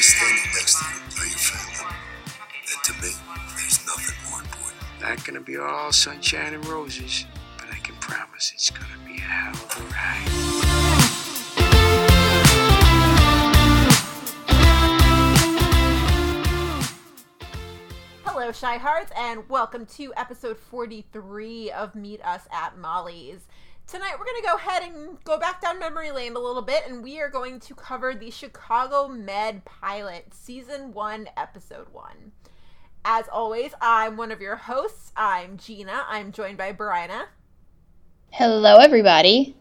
is standing next to you are your family. And to me, there's nothing more important. Not gonna be all sunshine and roses, but I can promise it's gonna be a hell of a ride. Hello, Chi-Hards, and welcome to episode 43 of Meet Us at Molly's. Tonight, we're going to go ahead and go back down memory lane a little bit, and we are going to cover the Chicago Med Pilot, Season 1, Episode 1. As always, I'm one of your hosts. I'm Gina. I'm joined by Bryna. Hello, everybody.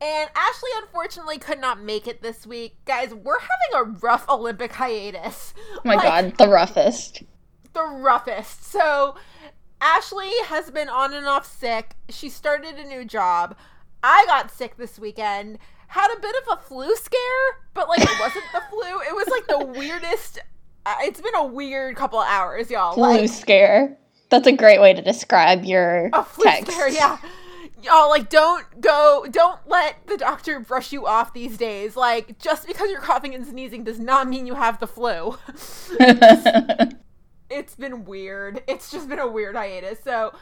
And Ashley unfortunately could not make it this week. Guys, we're having a rough Olympic hiatus. Oh my Like, god, the roughest. the roughest. So Ashley has been on and off sick. She started a new job. I got sick this weekend. Had a bit of a flu scare, but like it wasn't the flu. It was like the weirdest. Uh, it's been a weird couple of hours, y'all. Flu Like scare. That's a great way to describe your a flu text. scare, yeah. Y'all like don't go don't let the doctor brush you off these days. Like just because you're coughing and sneezing does not mean you have the flu. it's been weird. It's just been a weird hiatus. So,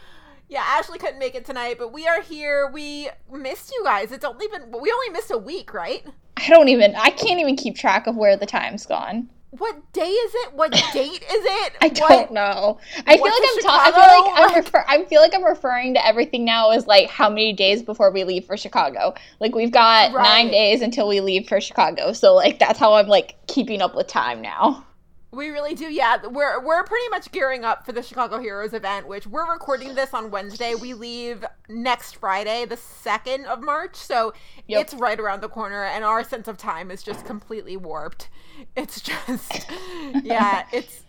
yeah, Ashley couldn't make it tonight, but we are here. We missed you guys. It's only been we only missed a week, right? I don't even. I can't even keep track of where the time's gone. What day is it? What date is it? I What- don't know. I feel What's like I'm. in Ta- I feel like I'm. Refer- I feel like I'm referring to everything now as like how many days before we leave for Chicago. Like we've got Right. nine days until we leave for Chicago. So like that's how I'm like keeping up with time now. We really do. Yeah, we're we're pretty much gearing up for the Chicago Heroes event, which we're recording this on Wednesday. We leave next Friday, the second of March. So Yep. it's right around the corner, and our sense of time is just completely warped. It's just, yeah, it's.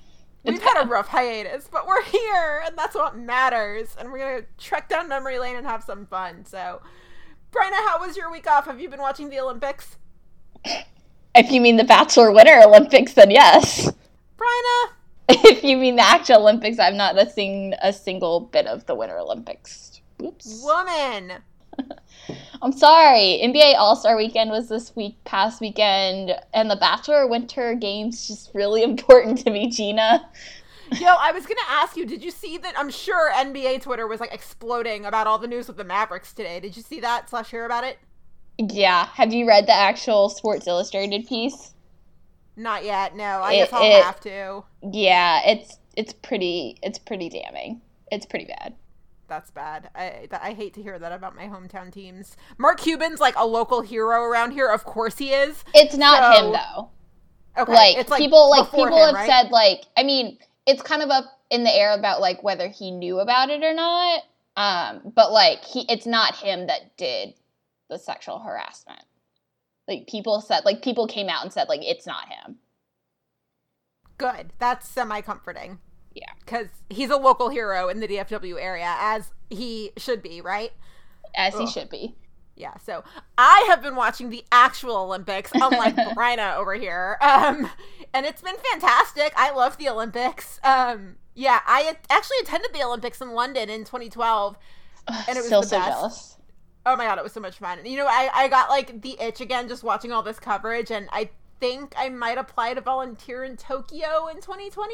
We've had a rough hiatus, but we're here, and that's what matters. And we're gonna trek down memory lane and have some fun. So, Bryna, how was your week off? Have you been watching the Olympics? If you mean the Bachelor Winter Olympics, then yes. Bryna, if you mean the actual Olympics, I've not seen a single bit of the Winter Olympics. Oops. woman. I'm sorry. NBA All Star Weekend was this week, past weekend, and the Bachelor Winter Games just really important to me, Gina. Yo, I was gonna ask you, did you see that? I'm sure NBA Twitter was like exploding about all the news with the Mavericks today. Did you see that slash hear about it? Yeah. Have you read the actual Sports Illustrated piece? Not yet. No, I It- guess I'll it- have to. Yeah, it's it's pretty it's pretty damning. It's pretty bad. That's bad. I I hate to hear that about my hometown teams. Mark Cuban's like a local hero around here. Of course he is. It's not So- him though. Okay, like, it's like people like people him, have right? said like I mean it's kind of up in the air about like whether he knew about it or not. Um, but like he it's not him that did the sexual harassment. Like people said like people came out and said like it's not him. good. That's semi comforting. Yeah. because he's a local hero in the DFW area, as he should be, right? As he should be. Yeah, so I have been watching the actual Olympics, unlike Bryna over here. Um, and it's been fantastic. I love the Olympics. Um, yeah, I actually attended the Olympics in London in 2012. And it was Still the so best. jealous. Oh my god, it was so much fun. You know, I, I got like the itch again just watching all this coverage, and I think I might apply to volunteer in Tokyo in 2020.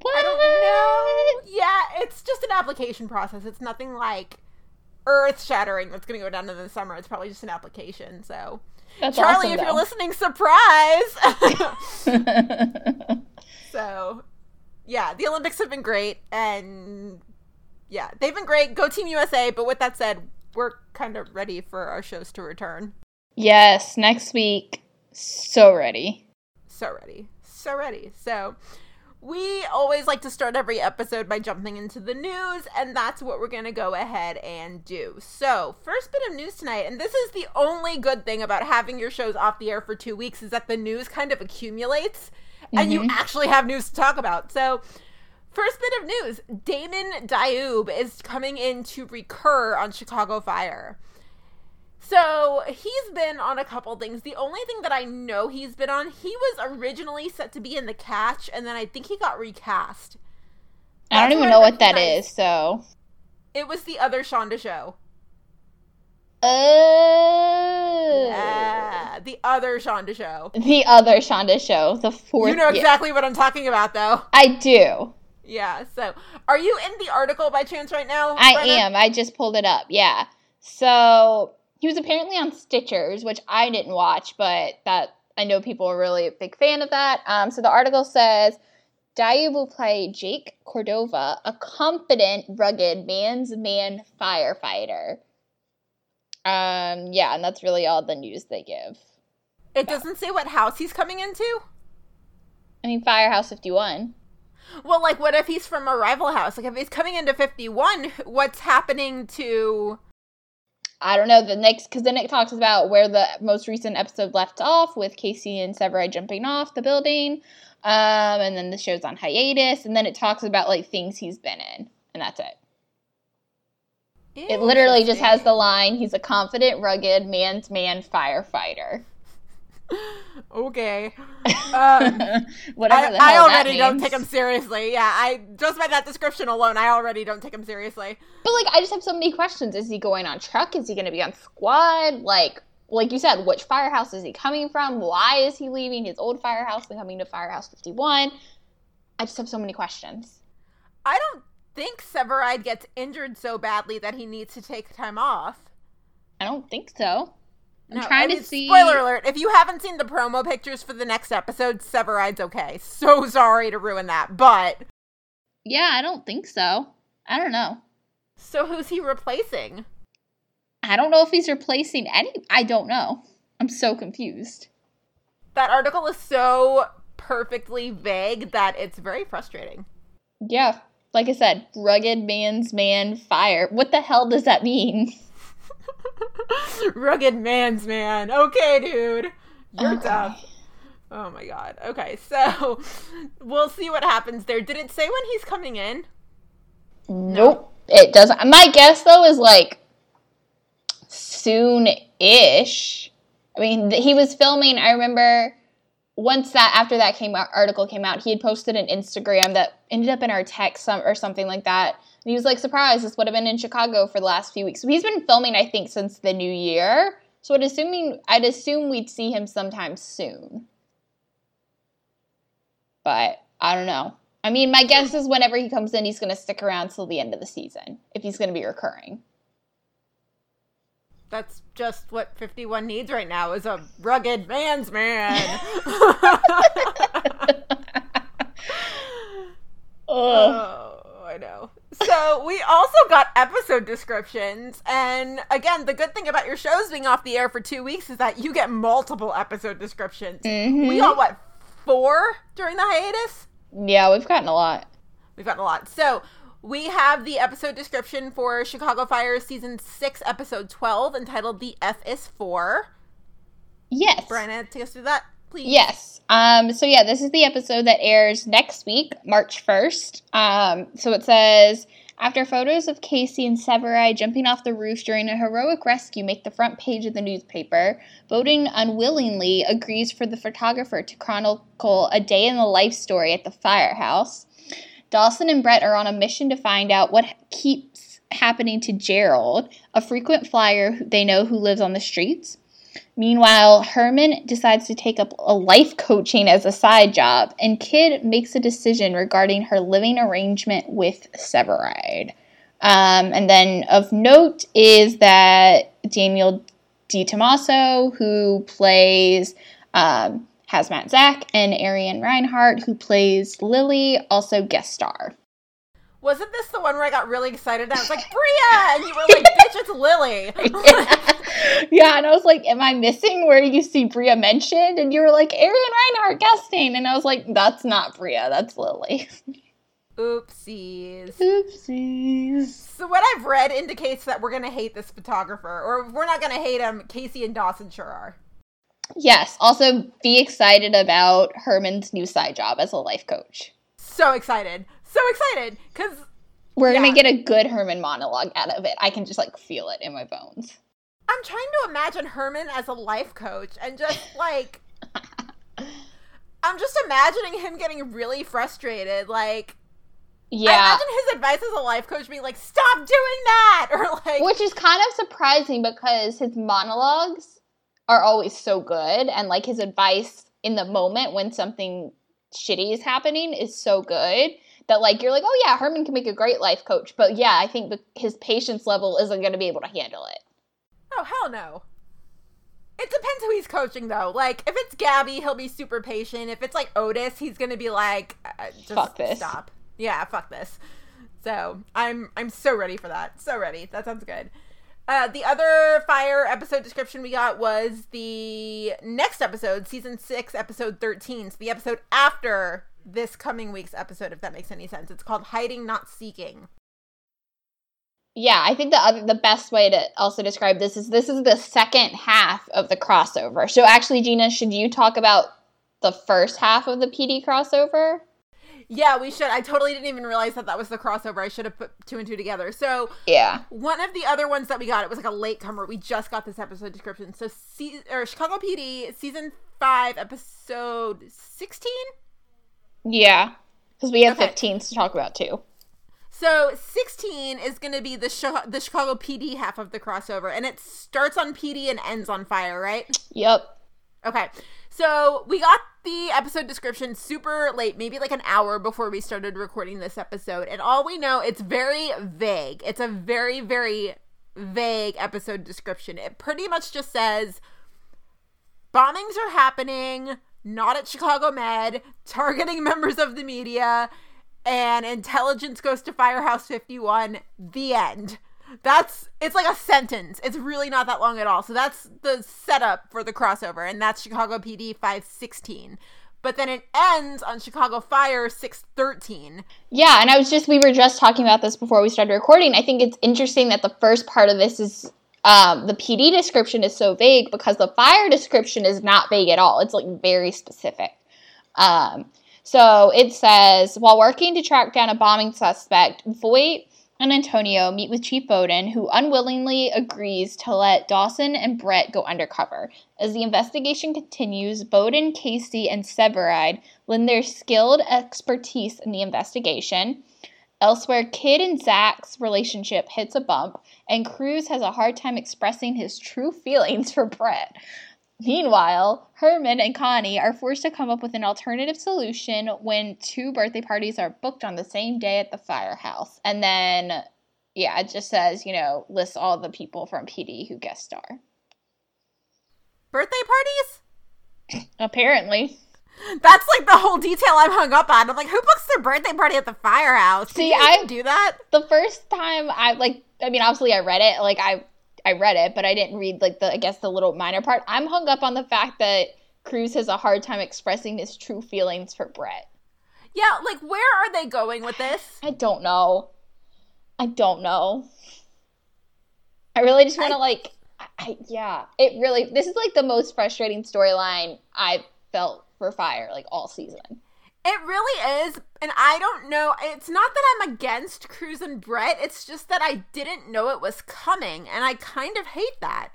What? I don't know. Yeah, it's just an application process. It's nothing like earth shattering that's going to go down in the summer. It's probably just an application. So, That's Charlie, awesome, if you're listening, surprise. so, yeah, the Olympics have been great. And yeah, they've been great. Go Team USA. But with that said, we're kind of ready for our shows to return. yes, next week. So ready. so ready so ready so we always like to start every episode by jumping into the news and that's what we're going to go ahead and do so first bit of news tonight and this is the only good thing about having your shows off the air for two weeks is that the news kind of accumulates and you mm-hmm. actually have news to talk about so First bit of news Damon Dayoub is coming in to recur on Chicago Fire. So he's been on a couple things. The only thing that I know he's been on, he was originally set to be in the catch, and then I think he got recast. I don't That's even know what that is, so It was the other Shonda show. Oh. Yeah, the other Shonda show. The other Shonda show, the fourth. You know exactly what I'm talking about, though. I do. Yeah. So, are you in the article by chance right now? I Bryna? am. I just pulled it up. Yeah. So he was apparently on Stitchers, which I didn't watch, but that I know people are really a big fan of that. Um, so the article says Dayoub will play Jake Cordova, a confident, rugged man's man firefighter. Um, yeah, and that's really all the news they give. It doesn't say what house he's coming into. I mean, Firehouse 51. Well, like, what if he's from a rival house? Like, if he's coming into 51, what's happening to. I don't know the next because then it talks about where the most recent episode left off with Casey and Severide jumping off the building, um, and then the show's on hiatus, and then it talks about like things he's been in, and that's it. It literally just has the line: "He's a confident, rugged, man's man firefighter." Okay. Um, Whatever I, I already don't take him seriously. Yeah, I just by that description alone, I already don't take him seriously. But like, I just have so many questions. Is he going on truck? Is he going to be on squad? Like, like you said, which firehouse is he coming from? Why is he leaving his old firehouse and coming to Firehouse Fifty One? I just have so many questions. I don't think Severide gets injured so badly that he needs to take time off. I don't think so. I'm No, trying to see. Spoiler alert: If you haven't seen the promo pictures for the next episode, Severide's okay. So sorry to ruin that, but Yeah, I don't think so. I don't know. so who's he replacing? I don't know if he's replacing any. I don't know. I'm so confused. That article is so perfectly vague that it's very frustrating. Yeah, like I said, rugged man's man fire. What the hell does that mean? Rugged man's man. Okay, dude. You're Okay. tough. Oh my god. Okay, so we'll see what happens there. Did it say when he's coming in? Nope. It doesn't. My guess though is like soon ish. I mean, th- he was filming. I remember once that after that came out, article came out, he had posted an Instagram that ended up in our text some, or something like that. And he was like, "Surprise! This would have been in Chicago for the last few weeks." So he's been filming, I think, since the new year. So I'd assuming I'd assume we'd see him sometime soon. But I don't know. I mean, my guess is whenever he comes in, he's going to stick around till the end of the season if he's going to be recurring. That's just what 51 needs right now is a rugged man's man. oh, I know. So we also got episode descriptions, and again, the good thing about your shows being off the air for two weeks is that you get multiple episode descriptions. Mm-hmm. We got what four during the hiatus? Yeah, we've gotten a lot. We've gotten a lot. So we have the episode description for Chicago Fire season six, episode twelve, entitled "The F is For." Yes. Bryna, take us through that, please. Yes. Um, so yeah, this is the episode that airs next week, March 1st. Um, so it says after photos of Casey and Severide jumping off the roof during a heroic rescue make the front page of the newspaper, Boden unwillingly agrees for the photographer to chronicle a day in the life story at the firehouse. Dawson and Brett are on a mission to find out what keeps happening to Gerald, a frequent flyer they know who lives on the streets. Meanwhile, Herman decides to take up a life coaching as a side job, and Kidd makes a decision regarding her living arrangement with Severide. Um, and then of note is that Daniel Di Tomasso, who plays um, Hazmat Zach, and Arian Reinhardt, who plays Lily, also guest star. Wasn't this the one where I got really excited and I was like, Bria! And you were like, bitch, it's Lily. yeah, and I was like, "Am I missing where you see Bria mentioned?" And you were like, "Arian Reinhardt guesting," and I was like, "That's not Bria, that's Lily." Oopsies. Oopsies. So what I've read indicates that we're gonna hate this photographer, or we're not gonna hate him. Casey and Dawson sure are. Yes. Also, be excited about Herman's new side job as a life coach. So excited, so excited, because We're Yeah. gonna get a good Herman monologue out of it. I can just like feel it in my bones. I'm trying to imagine Herman as a life coach and just like I'm just imagining him getting really frustrated like Yeah. I imagine his advice as a life coach being like, "Stop doing that," or like, Which is kind of surprising because his monologues are always so good and like his advice in the moment when something shitty is happening is so good that like you're like, "Oh yeah, Herman can make a great life coach." But yeah, I think the, his patience level isn't going to be able to handle it. oh hell no. It depends who he's coaching though. Like if it's Gabby, he'll be super patient. If it's like Otis, he's gonna be like, uh, just Fuck this. stop. Yeah, fuck this. So I'm I'm so ready for that. So ready. That sounds good. Uh, the other fire episode description we got was the next episode, season six, episode thirteen. So the episode after this coming week's episode, if that makes any sense. It's called "Hiding, Not Seeking." Yeah, I think the other the best way to also describe this is this is the second half of the crossover. So actually, Gina, should you talk about the first half of the PD crossover? Yeah, we should. I totally didn't even realize that that was the crossover. I should have put two and two together. So Yeah. one of the other ones that we got, it was like a late comer. We just got this episode description. So, se- or Chicago PD, season five, episode sixteen. Yeah. Because we have Okay. 15s to talk about too. So sixteen is going to be the Chi- the Chicago PD half of the crossover, and it starts on PD and ends on fire, right? Yep. Okay. So we got the episode description super late, maybe like an hour before we started recording this episode. And all we know, it's very vague. It's a very, very vague episode description. It pretty much just says bombings are happening, not at Chicago Med, targeting members of the media, and intelligence goes to Firehouse 51. The end. That's it's like a sentence. It's really not that long at all. So that's the setup for the crossover, and that's Chicago PD 516. But then it ends on Chicago Fire 613. Yeah, and I was just we were just talking about this before we started recording. I think it's interesting that the first part of this is um, the PD description is so vague because the fire description is not vague at all. It's like very specific. Um, so it says while working to track down a bombing suspect, Voight and Antonio meet with Chief Boden, who unwillingly agrees to let Dawson and Brett go undercover. As the investigation continues, Boden, Casey, and Severide lend their skilled expertise in the investigation. Elsewhere, Kidd and Zach's relationship hits a bump, and Cruz has a hard time expressing his true feelings for Brett. Meanwhile, Herman and Connie are forced to come up with an alternative solution when two birthday parties are booked on the same day at the firehouse. And then, yeah, it just says, you know, lists all the people from PD who guest star. Birthday parties? Apparently. That's like the whole detail I'm hung up on. I'm like, who books their birthday party at the firehouse? Can See, I- do that? The first time I, like, I mean, obviously I read it, like, I. I read it, but I didn't read like the I guess the little minor part. I'm hung up on the fact that Cruz has a hard time expressing his true feelings for Brett. Yeah, like where are they going with this? I don't know. I don't know. I really just want to like, I, I, yeah. It really. This is like the most frustrating storyline I've felt for Fire like all season. It really is, and I don't know. It's not that I'm against Cruz and Brett. It's just that I didn't know it was coming, and I kind of hate that.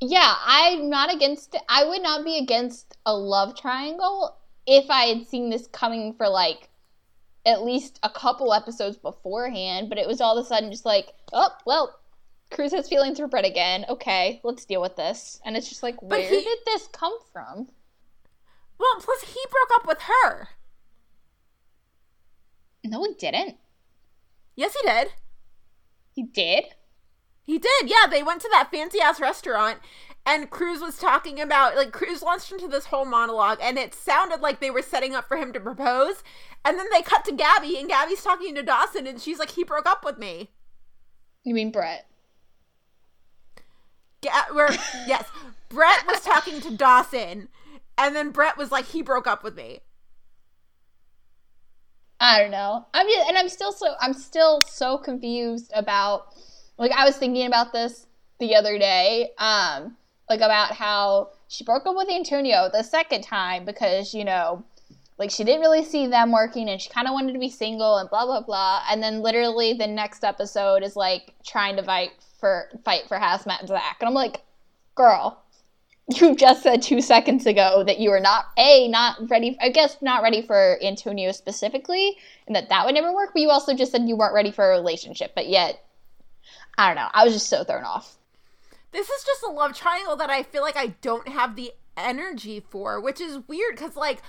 Yeah, I'm not against it. I would not be against a love triangle if I had seen this coming for like at least a couple episodes beforehand, but it was all of a sudden just like, oh, well, Cruz has feelings for Brett again. Okay, let's deal with this. And it's just like, where he- did this come from? Well, plus he broke up with her. No, he didn't. Yes, he did. He did? He did. Yeah, they went to that fancy ass restaurant and Cruz was talking about like Cruz launched into this whole monologue and it sounded like they were setting up for him to propose. And then they cut to Gabby and Gabby's talking to Dawson and she's like he broke up with me. You mean Brett? Ga- where yes, Brett was talking to Dawson and then Brett was like he broke up with me. I don't know. I'm just, and I'm still so I'm still so confused about like I was thinking about this the other day, um, like about how she broke up with Antonio the second time because you know, like she didn't really see them working and she kind of wanted to be single and blah blah blah. And then literally the next episode is like trying to fight for fight for Hazmat Zach, and I'm like, girl, you just said two seconds ago that you were not a not ready. I guess not ready for Antonio specifically, and that that would never work. But you also just said you weren't ready for a relationship. But yet, I don't know. I was just so thrown off. This is just a love triangle that I feel like I don't have the energy for, which is weird because like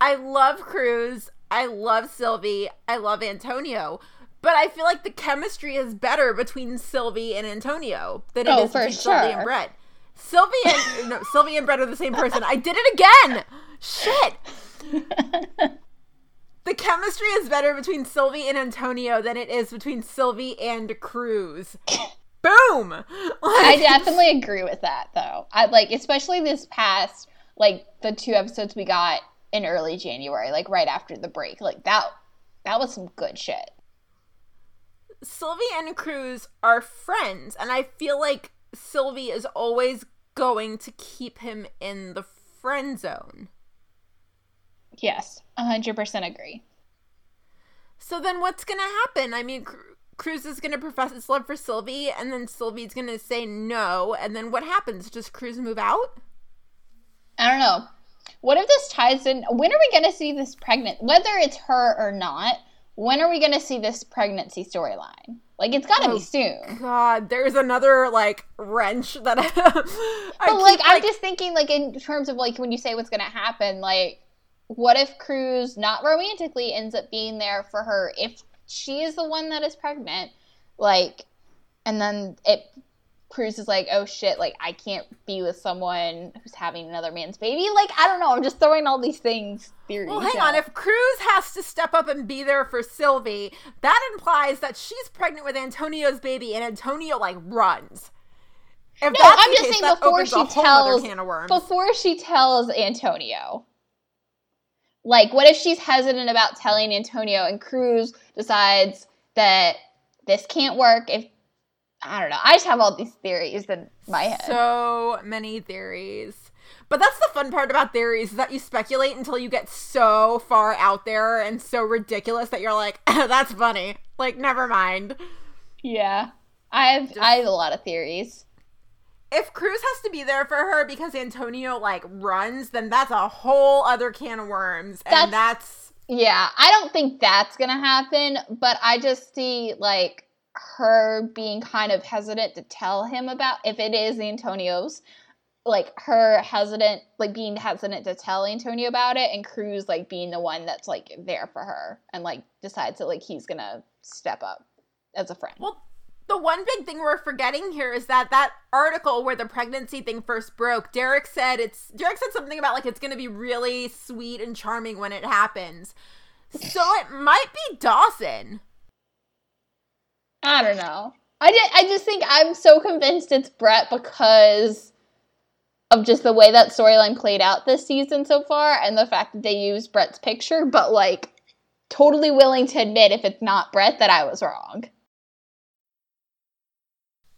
I love Cruz, I love Sylvie, I love Antonio. But I feel like the chemistry is better between Sylvie and Antonio than it Oh, is for between Sylvie and sure. Brett. Sylvie and no, Sylvie and Brett are the same person. I did it again. Shit. the chemistry is better between Sylvie and Antonio than it is between Sylvie and Cruz. Boom. I definitely agree with that though. I like especially this past like the two episodes we got in early January, like right after the break. Like that that was some good shit. Sylvie and Cruz are friends, and I feel like Sylvie is always going to keep him in the friend zone. Yes, 100% agree. So then what's going to happen? I mean, Cru- Cruz is going to profess his love for Sylvie, and then Sylvie's going to say no, and then what happens? Does Cruz move out? I don't know. What if this ties in? When are we going to see this pregnant? Whether it's her or not, when are we going to see this pregnancy storyline? Like, it's got to Oh, be soon. God, there's another, like, wrench that I. I But, like, keep, I'm just thinking, like, in terms of, like, when you say what's going to happen, like, what if Cruz, not romantically, ends up being there for her if she is the one that is pregnant? Like, and then it. Cruz is like, oh shit, like I can't be with someone who's having another man's baby. Like, I don't know. I'm just throwing all these things, theories. Well, hang out. on. If Cruz has to step up and be there for Sylvie, that implies that she's pregnant with Antonio's baby, and Antonio like runs. If No, I'm just case, saying before she a whole other tells can of worms. before she tells Antonio. Like, what if she's hesitant about telling Antonio and Cruz decides that this can't work if I don't know. I just have all these theories in my head. so many theories. But that's the fun part about theories is that you speculate until you get so far out there and so ridiculous that you're like, that's funny. Like, never mind. yeah. I have I have a lot of theories. If Cruz has to be there for her because Antonio like runs, then that's a whole other can of worms. And that's Yeah, I don't think that's gonna happen, but I just see like her being kind of hesitant to tell him about if it is Antonio's, like her hesitant, like being hesitant to tell Antonio about it, and Cruz like being the one that's like there for her and like decides that like he's gonna step up as a friend. Well, the one big thing we're forgetting here is that that article where the pregnancy thing first broke, Derek said it's Derek said something about like it's going to be really sweet and charming when it happens. So it might be Dawson. I don't know. I did. I just think I'm so convinced it's Brett because of just the way that storyline played out this season so far, and the fact that they used Brett's picture. But like, totally willing to admit if it's not Brett that I was wrong.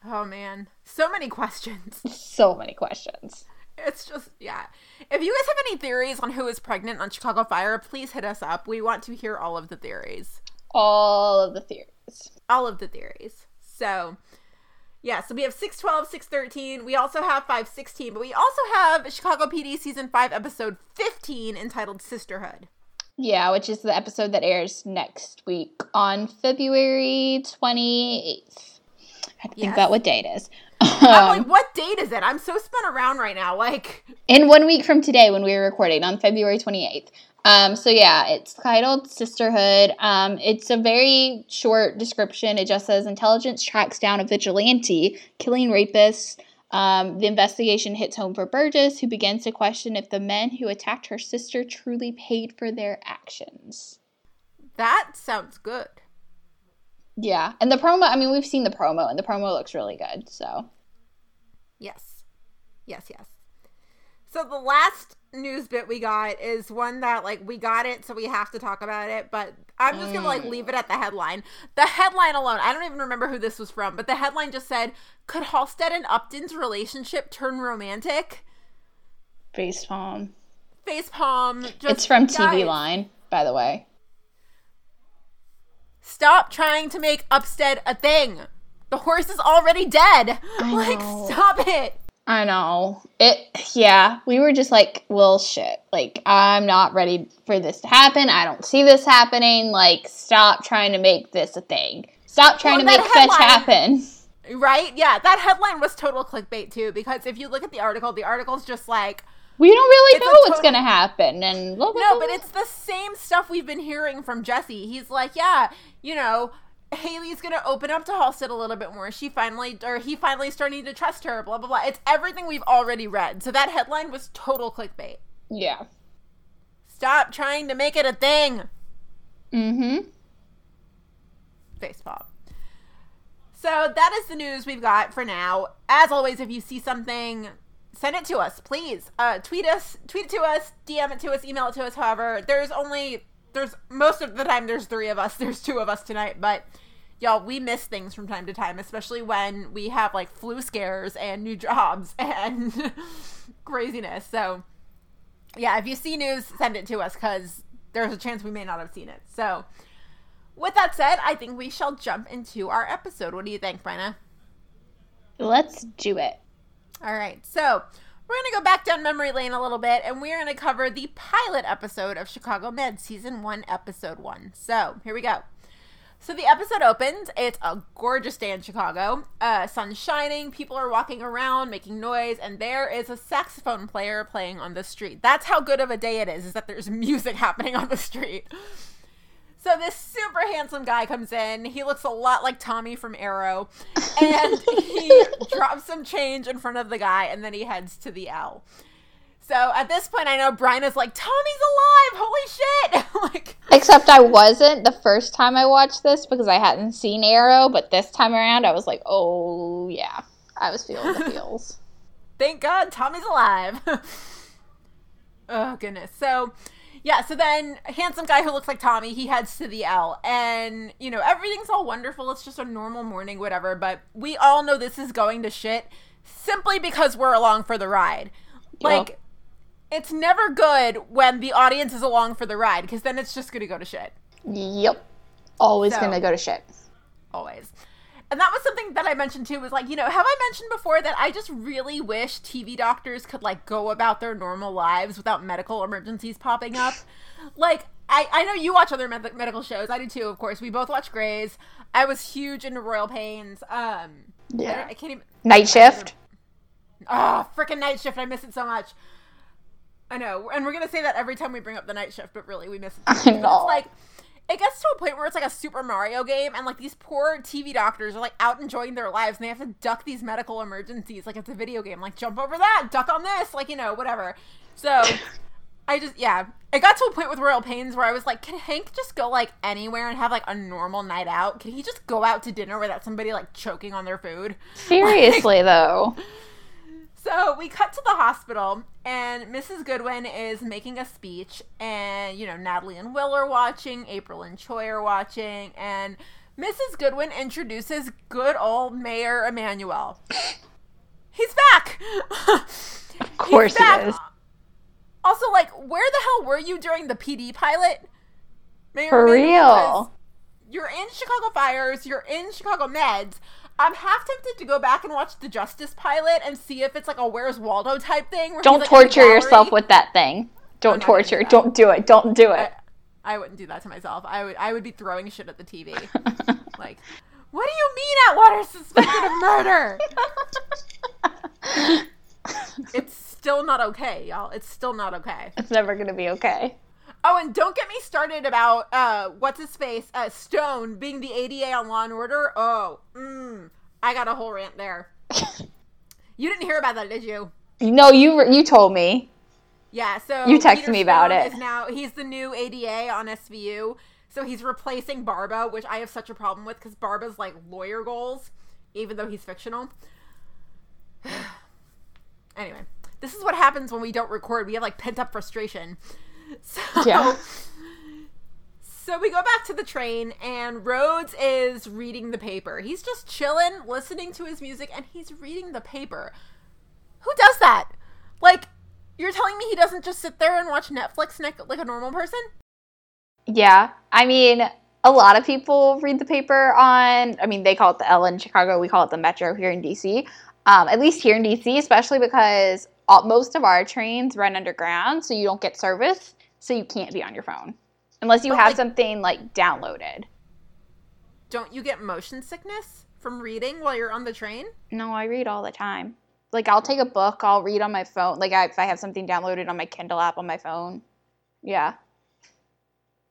Oh man, so many questions. So many questions. It's just yeah. If you guys have any theories on who is pregnant on Chicago Fire, please hit us up. We want to hear all of the theories. All of the theories. All of the theories. So, yeah, so we have 612, 613. We also have 516, but we also have Chicago PD season 5 episode 15 entitled Sisterhood. Yeah, which is the episode that airs next week on February 28th. I have to think Yes. about what date it is. I'm Um, like, what date is it? I'm so spun around right now. Like, in one week from today when we were recording on February 28th. Um, so yeah, it's titled Sisterhood. Um, it's a very short description. It just says intelligence tracks down a vigilante killing rapists. Um, the investigation hits home for Burgess, who begins to question if the men who attacked her sister truly paid for their actions. that sounds good. Yeah, and the promo. I mean, we've seen the promo, and the promo looks really good. So Yes. Yes, yes. So the last news bit we got is one that like we got it so we have to talk about it, but I'm just to like leave it at the headline. The headline alone, I don't even remember who this was from, but the headline just said, "Could Halstead and Upton's relationship turn romantic?" face palm. Face palm. Just, It's from TV guys, Line, by the way. Stop trying to make Upstead a thing. The horse is already dead. I like know. stop it. I know. It yeah, we were just like, well shit. Like I'm not ready for this to happen. I don't see this happening. Like stop trying to make this a thing. Stop trying Well, to make fetch happen. Right? Yeah, that headline was total clickbait too because if you look at the article, the article's just like We don't really know what's total- going to happen and blah, blah, No, but it's the same stuff we've been hearing from Jesse. He's like, yeah, you know, Haley's gonna open up to Halstead a little bit more. She finally, or he finally starting to trust her. Blah blah blah. It's everything we've already read. So that headline was total clickbait. yeah. Stop trying to make it a thing. Mm Mhm. Face pop. So that is the news we've got for now. As always, if you see something, send it to us, please. Uh, tweet us, tweet it to us, DM it to us, email it to us. However, there's only there's most of the time there's three of us. There's two of us tonight, but y'all, we miss things from time to time, especially when we have like flu scares and new jobs and craziness. So yeah, if you see news, send it to us because there's a chance we may not have seen it. So. With that said, I think we shall jump into our episode. What do you think, Bryna? Let's do it. All right, so we're going to go back down memory lane a little bit and we're going to cover the pilot episode of Chicago Med, season one, episode one. So here we go. So the episode opens. It's a gorgeous day in Chicago. Uh, sun's shining. People are walking around, making noise, and there is a saxophone player playing on the street. That's how good of a day it is. Is that there's music happening on the street. So this super handsome guy comes in. He looks a lot like Tommy from Arrow, and he drops some change in front of the guy, and then he heads to the L. So at this point, I know Bryna is like, "Tommy's alive! Holy shit!" like, Except I wasn't the first time I watched this because I hadn't seen Arrow, but this time around I was like, oh yeah. I was feeling the feels. thank God Tommy's alive. oh goodness. So yeah, so then handsome guy who looks like Tommy, he heads to the L and you know, everything's all wonderful. It's just a normal morning whatever, but we all know this is going to shit simply because we're along for the ride. Like it's never good when the audience is along for the ride because then it's just going to go to shit. Yep. Always So- gonna go to shit. always. And that was something that I mentioned too was like, you know, have I mentioned before that I just really wish TV doctors could like go about their normal lives without medical emergencies popping up? Like, I, I know you watch other med- medical shows. I do too, of course. We both watch Grey's. I was huge into Royal Pains. Um, Yeah. don't- I can't even. Night shift. Oh, freaking night shift. I miss it so much. I know. And we're going to say that every time we bring up the night shift, but really, we miss it. so I know. It's like, it gets to a point where it's like a Super Mario game, and like these poor TV doctors are like out enjoying their lives, and they have to duck these medical emergencies like it's a video game. Like, jump over that, duck on this, like, you know, whatever. So. I just yeah, it got to a point with Royal Pains where I was like, can Hank just go like anywhere and have like a normal night out? Can he just go out to dinner without somebody like choking on their food? Seriously though. So we cut to the hospital, and Mrs. Goodwin is making a speech, and you know Natalie and Will are watching, April and Choi are watching, and Mrs. Goodwin introduces good old Mayor Emanuel. He's back. Of course he is. Also, like, where the hell were you during the PD pilot? Mayor For Emanuel? real. You're in Chicago Fires. You're in Chicago Meds. I'm half tempted to go back and watch the Justice pilot and see if it's like a Where's Waldo type thing. Where Don't like, torture yourself with that thing. Don't not gonna do torture. Don't do it. Don't do it. I, I wouldn't do that to myself. I would. I would be throwing shit at the TV. like, what do you mean Atwater's suspected of murder? it's still not okay, y'all. It's still not okay. it's never gonna be okay. Oh, and don't get me started about uh, what's his face, uh, Stone being the ADA on Law and Order. Oh, mm, I got a whole rant there. you didn't hear about that, did you? No, you you told me. Yeah. So You texted me about Stone it. Now he's the new ADA on SVU. So he's replacing Barba, which I have such a problem with because Barba's like lawyer goals, even though he's fictional. anyway, this is what happens when we don't record. We have like pent up frustration. So, Yeah. So we go back to the train, and Rhodes is reading the paper. He's just chilling, listening to his music, and he's reading the paper. Who does that? Like, you're telling me he doesn't just sit there and watch Netflix like a normal person? Yeah, I mean, a lot of people read the paper on. I mean, they call it the L in Chicago. We call it the Metro here in DC. Um, at least here in DC, especially because all, most of our trains run underground, so you don't get service, so you can't be on your phone unless you But, have like- something like downloaded. Don't you get motion sickness from reading while you're on the train? No, I read all the time. Like I'll take a book, I'll read on my phone. Like I, if I have something downloaded on my Kindle app on my phone. Yeah.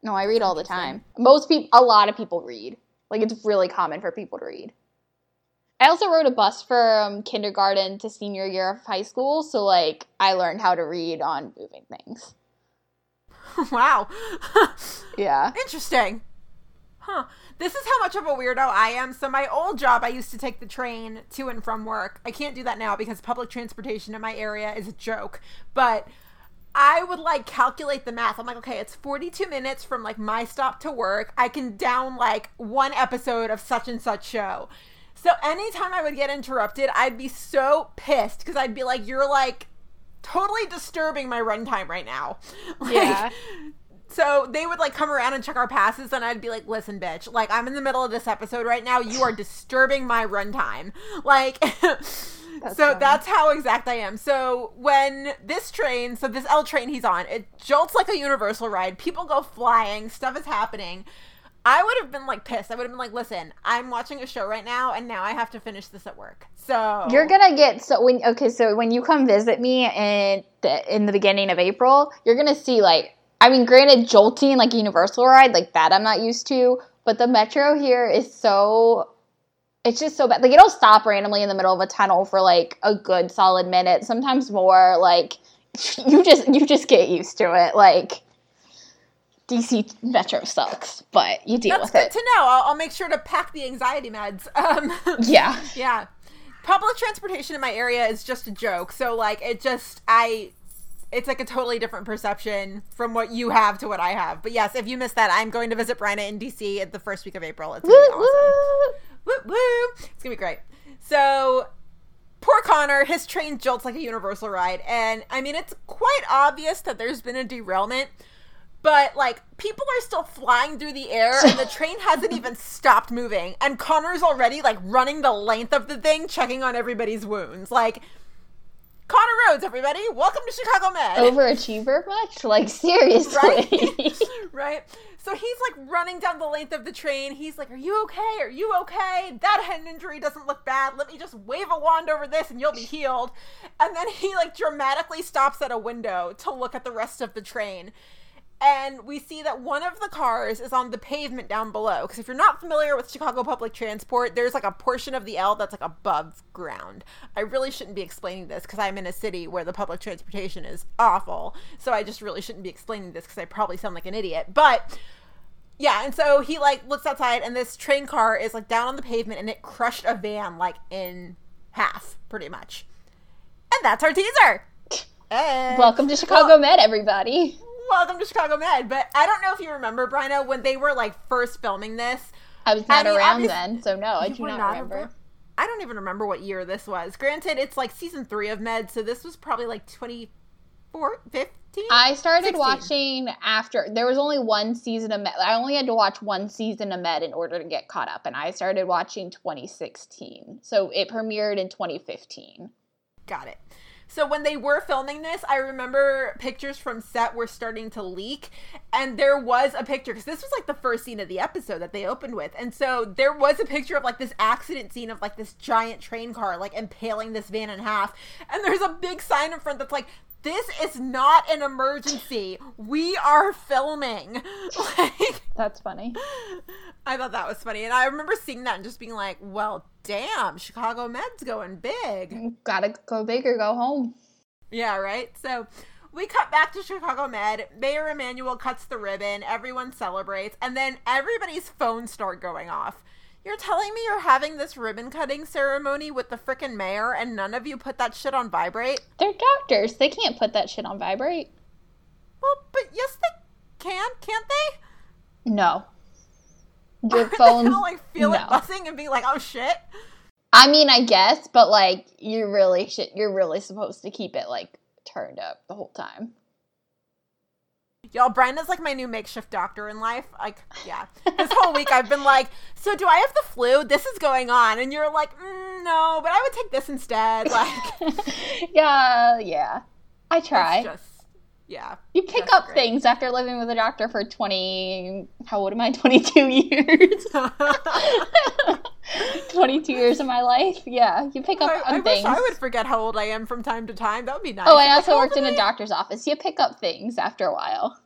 No, I read all the time. Most people, a lot of people read. Like it's really common for people to read. I also rode a bus from kindergarten to senior year of high school, so like I learned how to read on moving things. wow. Yeah. Interesting. Huh. This is how much of a weirdo I am. So my old job, I used to take the train to and from work. I can't do that now because public transportation in my area is a joke. But I would like calculate the math. I'm like, okay, it's 42 minutes from like my stop to work. I can down like one episode of such and such show. So anytime I would get interrupted, I'd be so pissed because I'd be like, you're like totally disturbing my runtime right now. Like, Yeah. so they would like come around and check our passes, and I'd be like, "Listen, bitch! Like I'm in the middle of this episode right now. You are disturbing my runtime." Like, so funny. that's how exact I am. So when this train, so this L train he's on, it jolts like a universal ride. People go flying. Stuff is happening. I would have been like pissed. I would have been like, "Listen, I'm watching a show right now, and now I have to finish this at work." So You're gonna get so when okay so when you come visit me in the in the beginning of April, you're gonna see like I mean, granted, jolting like Universal ride like that I'm not used to, but the metro here is so it's just so bad. Like it'll stop randomly in the middle of a tunnel for like a good solid minute, sometimes more. Like you just you just get used to it. Like DC Metro sucks, but you deal that's with good to know. I'll, I'll make sure to pack the anxiety meds. Um, yeah. Yeah. Public transportation in my area is just a joke. So like it just I it's like a totally different perception from what you have to what I have. But yes, if you missed that, I'm going to visit Bryna in DC at the first week of April. It's gonna be awesome. Woo woo. It's gonna be great. So poor Connor, his train jolts like a universal ride, and I mean it's quite obvious that there's been a derailment. But like people are still flying through the air and the train hasn't even stopped moving. And Connor's already like running the length of the thing, checking on everybody's wounds. Like Connor Rhodes, everybody, welcome to Chicago Med. Overachiever much? Like seriously. Right? right? So he's like running down the length of the train. He's like, Are you okay? Are you okay? That head injury doesn't look bad. Let me just wave a wand over this and you'll be healed. And then he like dramatically stops at a window to look at the rest of the train. And we see that one of the cars is on the pavement down below. Because if you're not familiar with Chicago public transport, there's like a portion of the L that's like above ground. I really shouldn't be explaining this because I'm in a city where the public transportation is awful. So I just really shouldn't be explaining this because I probably sound like an idiot. But yeah, and so he like looks outside and this train car is like down on the pavement and it crushed a van like in half, pretty much. And that's our teaser. Welcome to Chicago Med, everybody. Welcome to Chicago Med. But I don't know if you remember, Bryna, when they were like first filming this. I was not I mean, around then, so no, I do were not, remember. around- I don't even remember what year this was. Granted, it's like season three of Med, so this was probably like 24, 15? I started 16. watching after there was only one season of Med. I only had to watch one season of Med in order to get caught up, and I started watching 2016. So it premiered in 2015. Got it. So when they were filming this, I remember pictures from set were starting to leak, and there was a picture because this was like the first scene of the episode that they opened with, and so there was a picture of like this accident scene of like this giant train car like impaling this van in half, and there's a big sign in front that's like. This is not an emergency. We are filming. Like, That's funny. I thought that was funny. And I remember seeing that and just being like, well, damn, Chicago Med's going big. Gotta go big or go home. Yeah, right? So we cut back to Chicago Med. Mayor Emanuel cuts the ribbon. Everyone celebrates. And then everybody's phones start going off. You're telling me you're having this ribbon cutting ceremony with the frickin' mayor and none of you put that shit on vibrate? They're doctors. They can't put that shit on vibrate. Well, but yes, they can, can't they? No. Your Aren't they like feel it no. buzzing and being like, oh shit? I mean, I guess, but like you really should. You're really supposed to keep it like turned up the whole time. Y'all, Brenda's like my new makeshift doctor in life. Like, yeah. This whole week I've been like, so do I have the flu? This is going on. And you're like, mm, no, but I would take this instead. Like, yeah, yeah. I try. just, yeah. you pick up great. things after living with a doctor for 20 how old am I? 22 years. 22 years of my life. Yeah, you pick up I, on I things. I would forget how old I am from time to time. That would be nice. Oh, I also worked in a doctor's office. You pick up things after a while.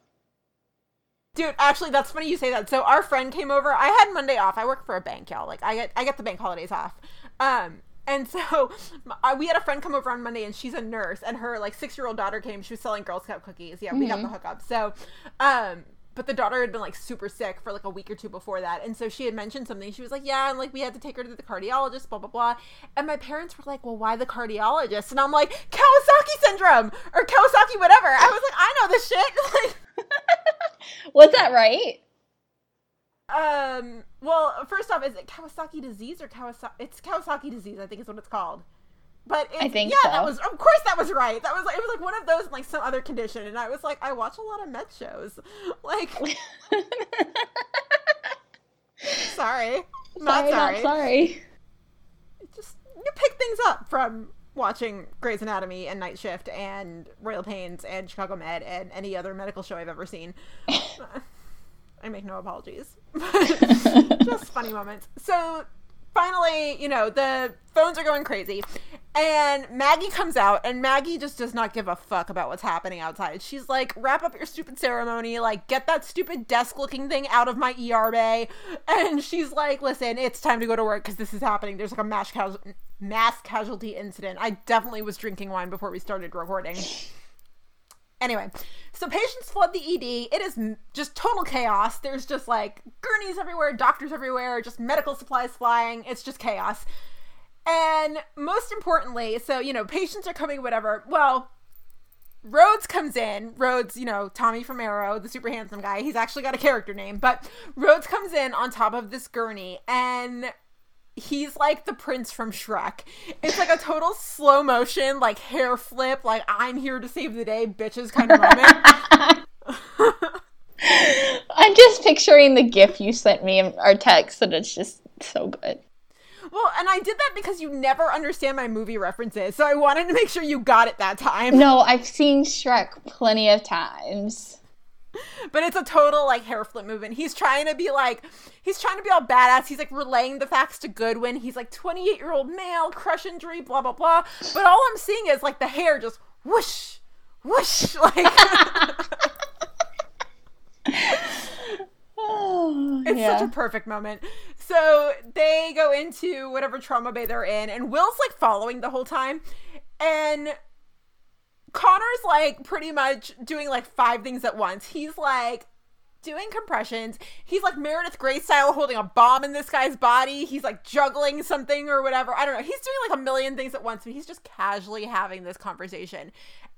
Dude, actually, that's funny you say that. So our friend came over. I had Monday off. I work for a bank, y'all. Like I get I get the bank holidays off. Um, and so uh, we had a friend come over on Monday, and she's a nurse, and her like six year old daughter came. She was selling Girl Scout cookies. Yeah, we got the hookup. So, um. But the daughter had been like super sick for like a week or two before that. And so she had mentioned something. She was like, Yeah, and like we had to take her to the cardiologist, blah, blah, blah. And my parents were like, Well, why the cardiologist? And I'm like, Kawasaki syndrome or Kawasaki whatever. I was like, I know this shit. Was that right? Um. Well, first off, is it Kawasaki disease or Kawasaki? It's Kawasaki disease, I think is what it's called. But it's, I think yeah, that was of course that was right. That was like it was like one of those like some other condition, and I was like, I watch a lot of med shows. Like, sorry, not sorry. Not sorry. Just you pick things up from watching Grey's Anatomy and Night Shift and Royal Pains and Chicago Med and any other medical show I've ever seen. I make no apologies. Just funny moments. So finally, you know, the phones are going crazy. And Maggie comes out, and Maggie just does not give a fuck about what's happening outside. She's like, wrap up your stupid ceremony, like, get that stupid desk looking thing out of my ER bay. And she's like, listen, it's time to go to work because this is happening. There's like a mass, mass casualty incident. I definitely was drinking wine before we started recording. Anyway, so patients flood the ED. It is just total chaos. There's just like gurneys everywhere, doctors everywhere, just medical supplies flying. It's just chaos. And most importantly, so, you know, patients are coming, whatever. Well, Rhodes comes in. Rhodes, you know, Tommy from Arrow, the super handsome guy. He's actually got a character name, but Rhodes comes in on top of this gurney and he's like the prince from Shrek. It's like a total slow motion, like hair flip, like I'm here to save the day, bitches kind of moment. I'm just picturing the gif you sent me in our text, and it's just so good. well, and I did that because you never understand my movie references, so I wanted to make sure you got it that time. No, I've seen Shrek plenty of times. But it's a total like hair flip movement. He's trying to be like, he's trying to be all badass. He's like relaying the facts to Goodwin. He's like 28 year old male, crush injury, blah blah blah. But all I'm seeing is like the hair just whoosh, whoosh, like Oh, it's yeah. such a perfect moment. So they go into whatever trauma bay they're in, and Will's like following the whole time, and Connor's like pretty much doing like five things at once. He's like doing compressions. He's like Meredith Grey style holding a bomb in this guy's body. He's like juggling something or whatever. I don't know. He's doing like a million things at once, but he's just casually having this conversation.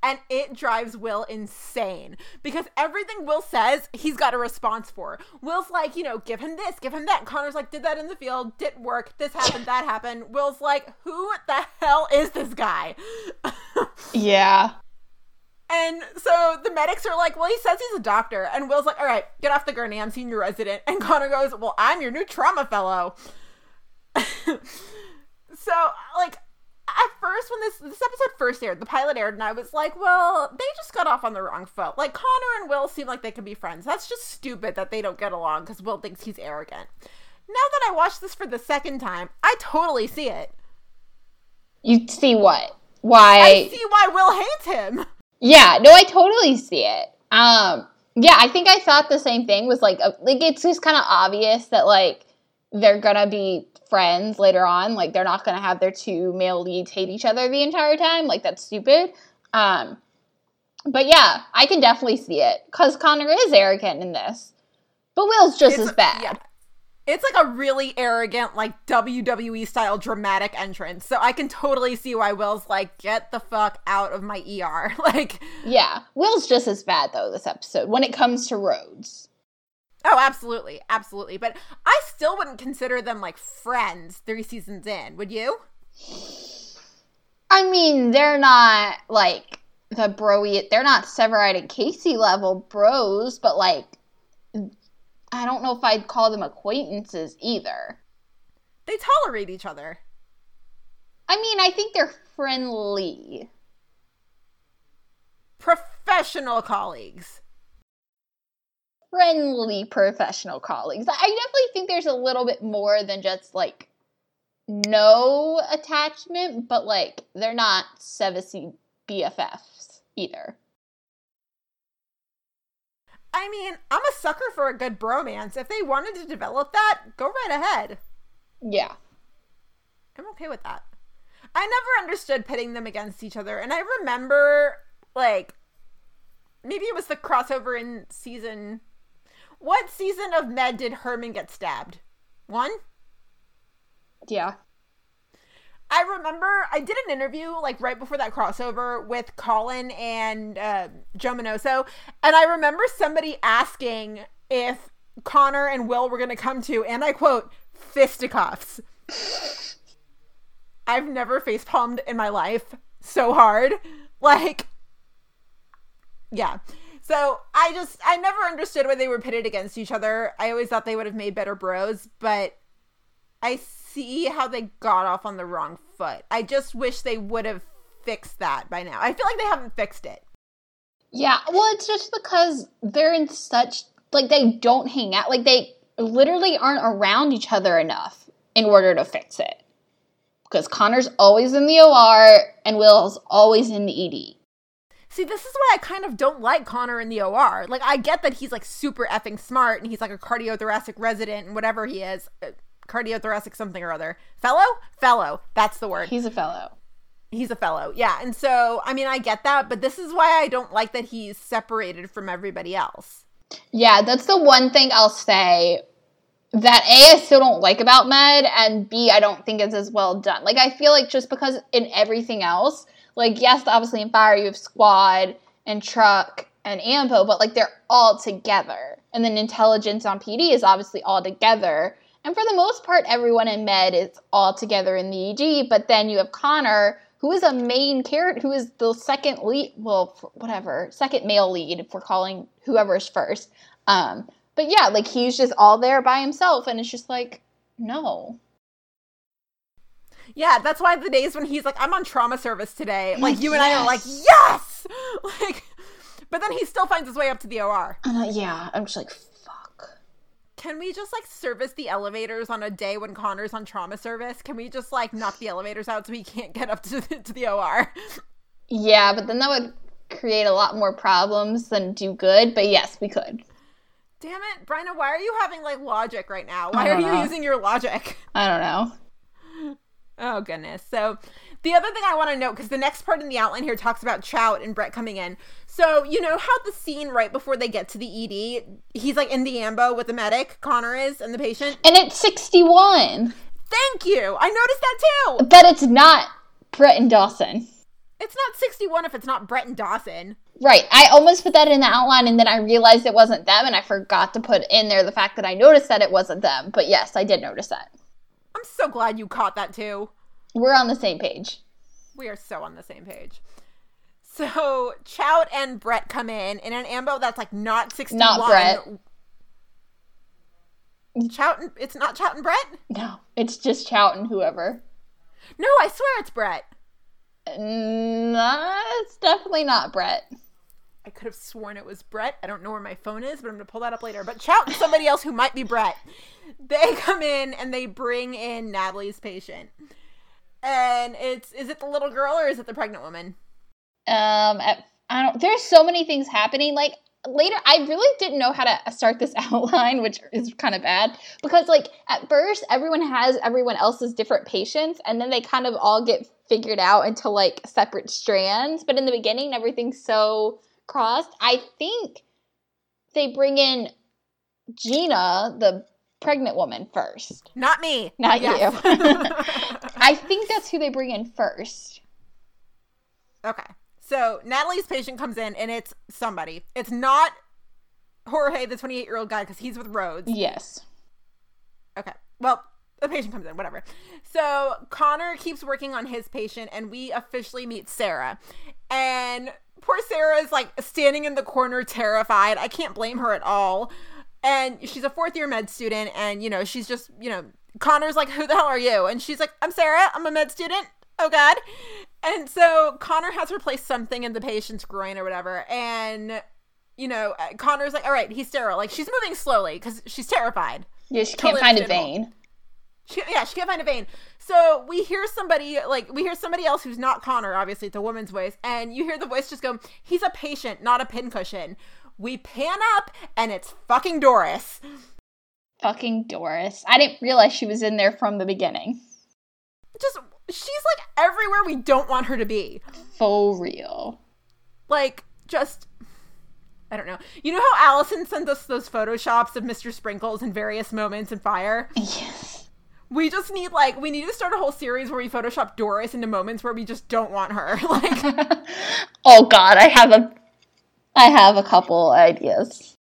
And it drives Will insane because everything Will says, he's got a response for. Will's like, you know, give him this, give him that. Connor's like, did that in the field, didn't work, this happened, that happened. Will's like, who the hell is this guy? yeah. And so the medics are like, well, he says he's a doctor. And Will's like, all right, get off the gurney. I'm senior resident. And Connor goes, well, I'm your new trauma fellow. so, like, at first, when this this episode first aired, the pilot aired, and I was like, well, they just got off on the wrong foot. Like, Connor and Will seem like they could be friends. That's just stupid that they don't get along because Will thinks he's arrogant. Now that I watched this for the second time, I totally see it. You see what? Why? I see why Will hates him. Yeah, no, I totally see it. Um, yeah, I think I thought the same thing. Was like, a, like it's just kind of obvious that like they're gonna be friends later on. Like they're not gonna have their two male leads hate each other the entire time. Like that's stupid. Um, but yeah, I can definitely see it because Connor is arrogant in this, but Will's just It's as bad. yeah. It's like a really arrogant, like WWE style dramatic entrance. So I can totally see why Will's like, get the fuck out of my ER. like, Yeah, Will's just as bad though this episode when it comes to Rhodes. oh, absolutely. Absolutely. But I still wouldn't consider them like friends three seasons in. Would you? I mean, they're not like the broy. They're not Severide and Casey level bros, but like, I don't know if I'd call them acquaintances either. They tolerate each other. I mean, I think they're friendly. Professional colleagues. Friendly professional colleagues. I definitely think there's a little bit more than just like no attachment, but like they're not Sevisi BFFs either. I mean, I'm a sucker for a good bromance. If they wanted to develop that, go right ahead. Yeah. I'm okay with that. I never understood pitting them against each other. And I remember, like, maybe it was the crossover in season. What season of Med did Herman get stabbed? One? Yeah. I remember I did an interview like right before that crossover with Colin and uh, Joe Minoso, and I remember somebody asking if Connor and Will were going to come to, and I quote, fisticuffs. I've never face palmed in my life so hard. Like, yeah. So I just, I never understood why they were pitted against each other. I always thought they would have made better bros, but I see how they got off on the wrong foot. I just wish they would have fixed that by now. I feel like they haven't fixed it. Yeah, well, it's just because they're in such like they don't hang out. Like they literally aren't around each other enough in order to fix it. Because Connor's always in the OR and Will's always in the ED. See, this is why I kind of don't like Connor in the OR. Like, I get that he's like super effing smart and he's like a cardiothoracic resident and whatever he is, cardiothoracic something or other. Fellow? Fellow. That's the word. He's a fellow. He's a fellow. Yeah. And so, I mean, I get that, but this is why I don't like that he's separated from everybody else. Yeah, that's the one thing I'll say that A, I still don't like about Med, and B, I don't think it's as well done. Like, I feel like just because in everything else, like, yes, obviously in Fire you have Squad and Truck and Ambo, but like they're all together. And then Intelligence on PD is obviously all together. And for the most part, everyone in Med is all together in the ED, but then you have Connor, who is a main character, who is the second lead, well, whatever, second male lead, if we're calling whoever's first. Um, but yeah, like he's just all there by himself, and it's just like, no. Yeah, that's why the days when he's like, I'm on trauma service today, like you and I are like, yes! Like, but then he still finds his way up to the OR. Uh, yeah, I'm just like. Can we just like service the elevators on a day when Connor's on trauma service? Can we just like knock the elevators out so he can't get up to the, to the OR? Yeah, but then that would create a lot more problems than do good. But yes, we could. Damn it, Bryna, why are you having like logic right now? Why are don't you know. using your logic? I don't know. Oh goodness. So the other thing I want to note because the next part in the outline here talks about Chout and Brett coming in. So you know how the scene right before they get to the ED, he's like in the ambo with the medic, Connor is, and the patient. And it's 61, Thank you. I noticed that too. but it's not Brett and Dawson. It's not 61 if it's not Brett and Dawson. Right. I almost put that in the outline and then I realized it wasn't them and I forgot to put in there the fact that I noticed that it wasn't them. But yes, I did notice that. I'm so glad you caught that too. We're on the same page. We are so on the same page. So Chout and Brett come in in an ambo that's like not 61. Not Brett. Chout and it's not Chout and Brett? No, it's just Chout and whoever. No, I swear it's Brett. No, it's definitely not Brett. I could have sworn it was Brett. I don't know where my phone is, but I'm gonna pull that up later. But Chout and somebody else who might be Brett. They come in and they bring in Natalie's patient. And it's is it the little girl or is it the pregnant woman? Um, I don't. There's so many things happening. Like later, I really didn't know how to start this outline, which is kind of bad because like at first everyone has everyone else's different patients, and then they kind of all get figured out into like separate strands. But in the beginning, everything's so crossed. I think they bring in Gina, the pregnant woman, first. Not me. Not Yes. you. I think that's who they bring in first. okay. So Natalie's patient comes in and it's somebody. It's not Jorge, the 28 year old guy, because he's with Rhodes. Yes. Okay. Well, the patient comes in, whatever. So Connor keeps working on his patient, and we officially meet Sarah. And poor Sarah is like standing in the corner, terrified. I can't blame her at all. And she's a fourth year med student, and you know, she's just, you know, Connor's like, Who the hell are you? And she's like, I'm Sarah, I'm a med student. Oh, God. And so Connor has her place something in the patient's groin or whatever. And, you know, uh, Connor's like, All right, he's sterile. Like, she's moving slowly because she's terrified. Yeah, she can't Totally find a vein. She, yeah, she can't find a vein. So we hear somebody like we hear somebody else who's not Connor. Obviously, it's a woman's voice, and you hear the voice just go, "He's a patient, not a pincushion." We pan up, and it's fucking Doris. Fucking Doris. I didn't realize she was in there from the beginning. Just she's like everywhere we don't want her to be. For real. Like just. I don't know. You know how Allison sent us those photoshops of Mr. Sprinkles in various moments in Fire? Yes. We just need like we need to start a whole series where we Photoshop Doris into moments where we just don't want her. Like oh god, I have a I have a couple ideas.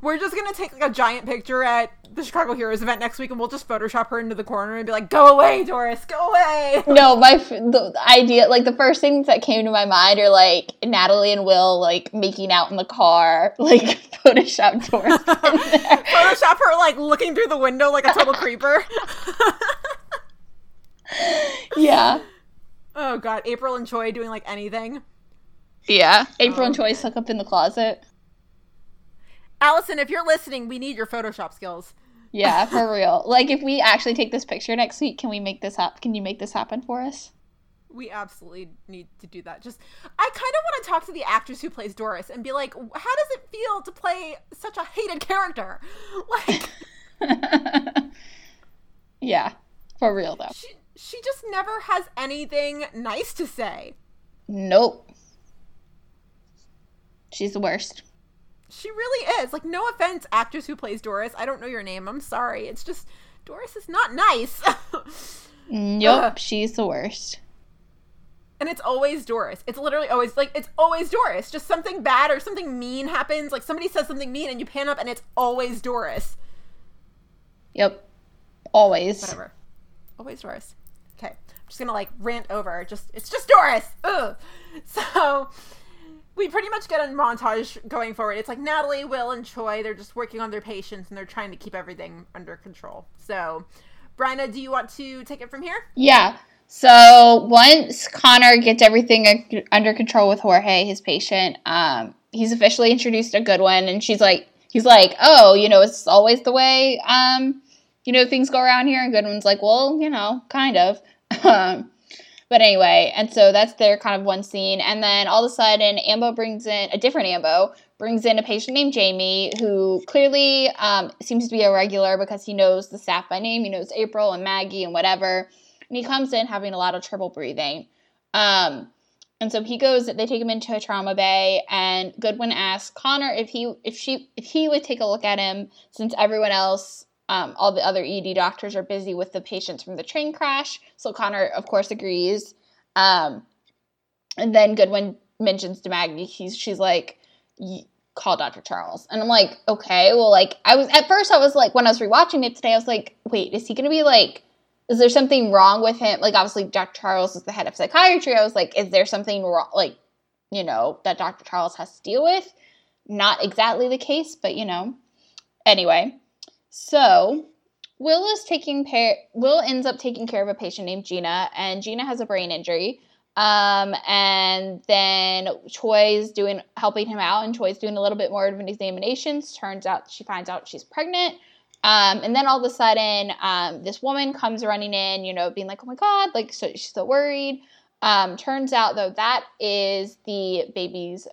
We're just gonna take like a giant picture at the Chicago Heroes event next week, and we'll just Photoshop her into the corner and be like, "Go away, Doris, go away." No, my f- the idea, like the first things that came to my mind are like Natalie and Will like making out in the car, like Photoshop Doris. Photoshop her like looking through the window like a total creeper. Yeah, oh god, April and Choi doing like anything. Yeah. April and Oh, Choi stuck up in the closet. Allison, if you're listening, we need your Photoshop skills. Yeah, for real. Like if we actually take this picture next week, can we make this happen? Can you make this happen for us? We absolutely need to do that. Just, I kind of want to talk to the actress who plays Doris and be like, how does it feel to play such a hated character? Like, yeah, for real though. she she just never has anything nice to say. Nope. She's the worst. She really is. Like, no offense, actress who plays Doris. I don't know your name. I'm sorry. It's just Doris is not nice. Mm, nope, Ugh. she's the worst. and it's always Doris. It's literally always like it's always Doris. Just something bad or something mean happens. Like somebody says something mean and you pan up and it's always Doris. Yep. Always. Whatever. Always Doris. Okay. I'm just gonna like rant over. Just it's just Doris. Ugh. So we pretty much get a montage going forward. It's like Natalie, Will, and Choi. They're just working on their patients and they're trying to keep everything under control. So, Bryna, do you want to take it from here? Yeah. So once Connor gets everything under control with Jorge, his patient, um, he's officially introduced a Goodwin, and she's like, he's like, oh, you know, it's always the way, um, you know, things go around here. And Goodwin's like, well, you know, kind of. um, but anyway, and so that's their kind of one scene, and then all of a sudden, Ambo brings in a different Ambo brings in a patient named Jamie who clearly um, seems to be a regular because he knows the staff by name. He knows April and Maggie and whatever. And he comes in having a lot of trouble breathing. Um, and so he goes. They take him into a trauma bay, and Goodwin asks Connor if he if she if he would take a look at him since everyone else. Um, all the other ED doctors are busy with the patients from the train crash. So Connor, of course, agrees. Um, and then Goodwin mentions to Maggie, he's she's like, "Y- call Dr. Charles. And I'm like, okay, well, like, I was, at first, I was like, when I was rewatching it today, I was like, wait, is he going to be like, is there something wrong with him? Like, obviously, Dr. Charles is the head of psychiatry. I was like, is there something wrong, like, you know, that Dr. Charles has to deal with? Not exactly the case, but, you know. Anyway, so Will is taking care, Will ends up taking care of a patient named Gina, and Gina has a brain injury. Um, and then Choi's doing helping him out, and Choi's doing a little bit more of an examinations. Turns out she finds out she's pregnant. Um, and then all of a sudden, um, this woman comes running in, you know, being like, "Oh my god!" Like, so she's so worried. Um, turns out though that is the baby's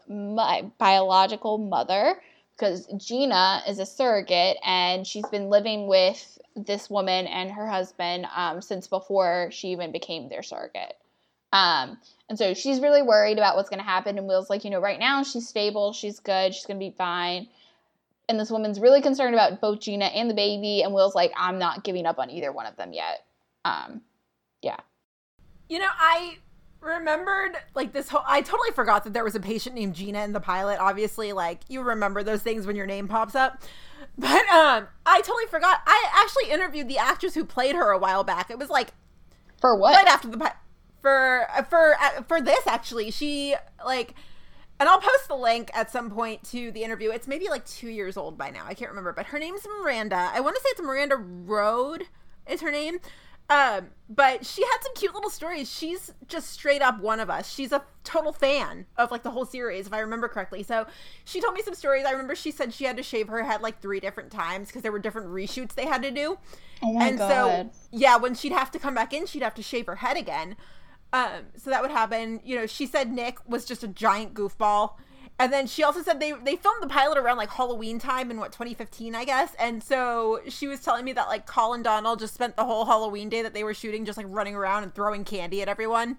biological mother because Gina is a surrogate and she's been living with this woman and her husband um, since before she even became their surrogate. Um, and so she's really worried about what's going to happen. And Will's like, you know, right now she's stable, she's good, she's going to be fine. And this woman's really concerned about both Gina and the baby. And Will's like, I'm not giving up on either one of them yet. Um, yeah. You know, I remembered like this whole I totally forgot that there was a patient named Gina in the pilot. Obviously, like you remember those things when your name pops up. But um, I totally forgot. I actually interviewed the actress who played her a while back. It was like For what? right after the for uh, for uh, for this actually. She like, and I'll post the link at some point to the interview. It's maybe like two years old by now. I can't remember, but her name's Miranda. I want to say it's Miranda Road is her name. Um, but she had some cute little stories. She's just straight up one of us. She's a total fan of like the whole series, if I remember correctly. So she told me some stories. I remember she said she had to shave her head like three different times because there were different reshoots they had to do. oh my and god. so yeah, when she'd have to come back in, she'd have to shave her head again. Um, so that would happen. You know, she said Nick was just a giant goofball. And then she also said they they filmed the pilot around like Halloween time in what 2015, I guess. And so she was telling me that like Colin Donnell just spent the whole Halloween day that they were shooting just like running around and throwing candy at everyone.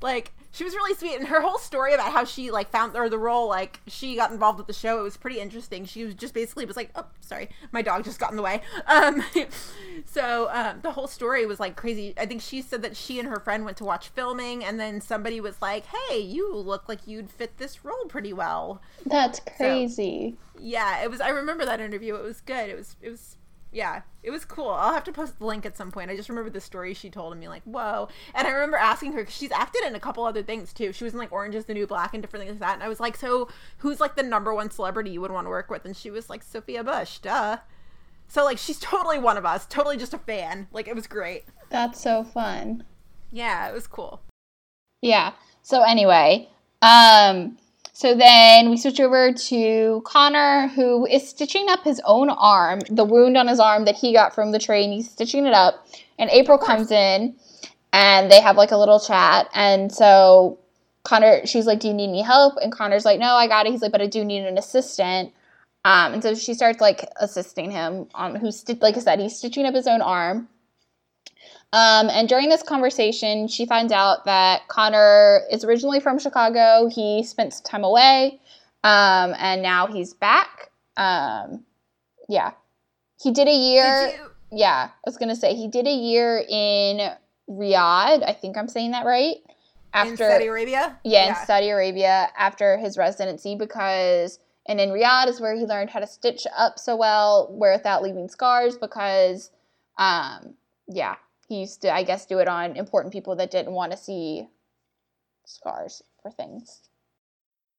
Like she was really sweet, and her whole story about how she like found or the role, like she got involved with the show, it was pretty interesting. She was just basically was like, oh, sorry, my dog just got in the way. Um, so um, the whole story was like crazy. I think she said that she and her friend went to watch filming, and then somebody was like, hey, you look like you'd fit this role pretty well. That's crazy. Yeah, it was. I remember that interview. It was good. It was. It was. Yeah, it was cool. I'll have to post the link at some point. I just remember the story she told and me like, whoa. And I remember asking her because she's acted in a couple other things too. She was in like Orange Is the New Black and different things like that. And I was like, so who's like the number one celebrity you would want to work with? And she was like, Sophia Bush, duh. So like, she's totally one of us. Totally just a fan. Like, it was great. That's so fun. Yeah, it was cool. Yeah. So anyway, um so then we switch over to Connor who is stitching up his own arm, the wound on his arm that he got from the train. He's stitching it up. And April comes in and they have like a little chat. And so Connor she's like, "Do you need any help?" And Connor's like, "No, I got it." He's like, "But I do need an assistant." Um, and so she starts like assisting him on who's sti- like I said, he's stitching up his own arm. Um, and during this conversation, she finds out that Connor is originally from Chicago. He spent some time away, um, and now he's back. Um, yeah, he did a year. Did Yeah, I was gonna say he did a year in Riyadh. I think I'm saying that right. in Saudi Arabia? Yeah, in Saudi Arabia after his residency because and in Riyadh is where he learned how to stitch up so well without leaving scars because um yeah, he used to I guess do it on important people that didn't want to see scars for things.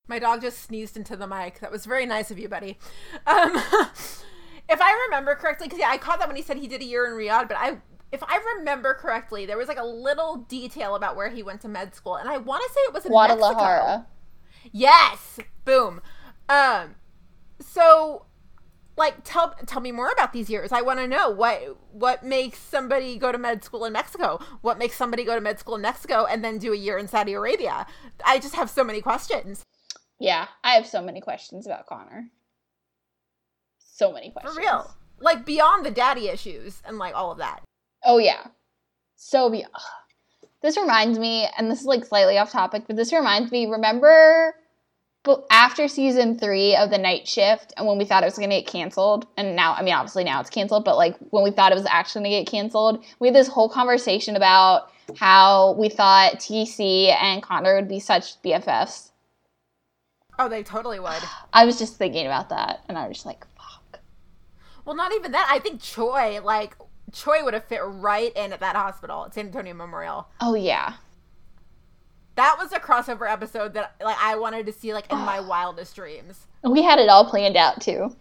My dog just sneezed into the mic. That was very nice of you, buddy. Um, if I remember correctly, because yeah, I caught that when he said he did a year in Riyadh, but I, if I remember correctly, there was like a little detail about where he went to med school, and I want to say it was in Mexico. Guadalajara. Yes, boom. Um, so like tell tell me more about these years. I want to know what what makes somebody go to med school in Mexico. What makes somebody go to med school in Mexico and then do a year in Saudi Arabia? I just have so many questions. Yeah, I have so many questions about Connor. So many questions. For real. Like beyond the daddy issues and like all of that. Oh yeah. So be This reminds me and this is like slightly off topic, but this reminds me remember but after season 3 of the night shift and when we thought it was going to get canceled and now I mean obviously now it's canceled, but like when we thought it was actually going to get canceled, we had this whole conversation about how we thought TC and Connor would be such BFFs. Oh, they totally would. I was just thinking about that and I was just like, fuck. Well, not even that. I think Choi, like Choi would have fit right in at that hospital at San Antonio Memorial. Oh yeah. That was a crossover episode that like I wanted to see like in my wildest dreams. We had it all planned out too.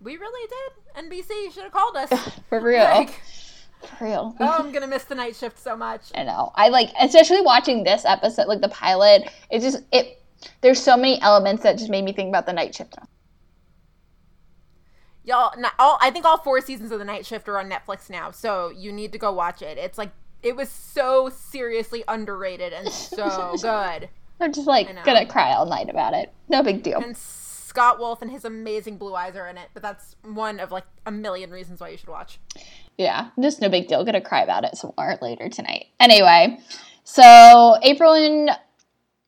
We really did. NBC should have called us. For real. Like, For real. oh, I'm gonna miss the night shift so much. I know. I like, especially watching this episode, like the pilot. It just it. There's so many elements that just made me think about the night shift. Y'all, not, all I think all four seasons of the night shift are on Netflix now, so you need to go watch it. It's like it was so seriously underrated and so good. I'm just like gonna cry all night about it. No big deal. And Scott Wolf and his amazing blue eyes are in it, but that's one of like a million reasons why you should watch. Yeah, just no big deal. Gonna cry about it some more later tonight. Anyway, so April and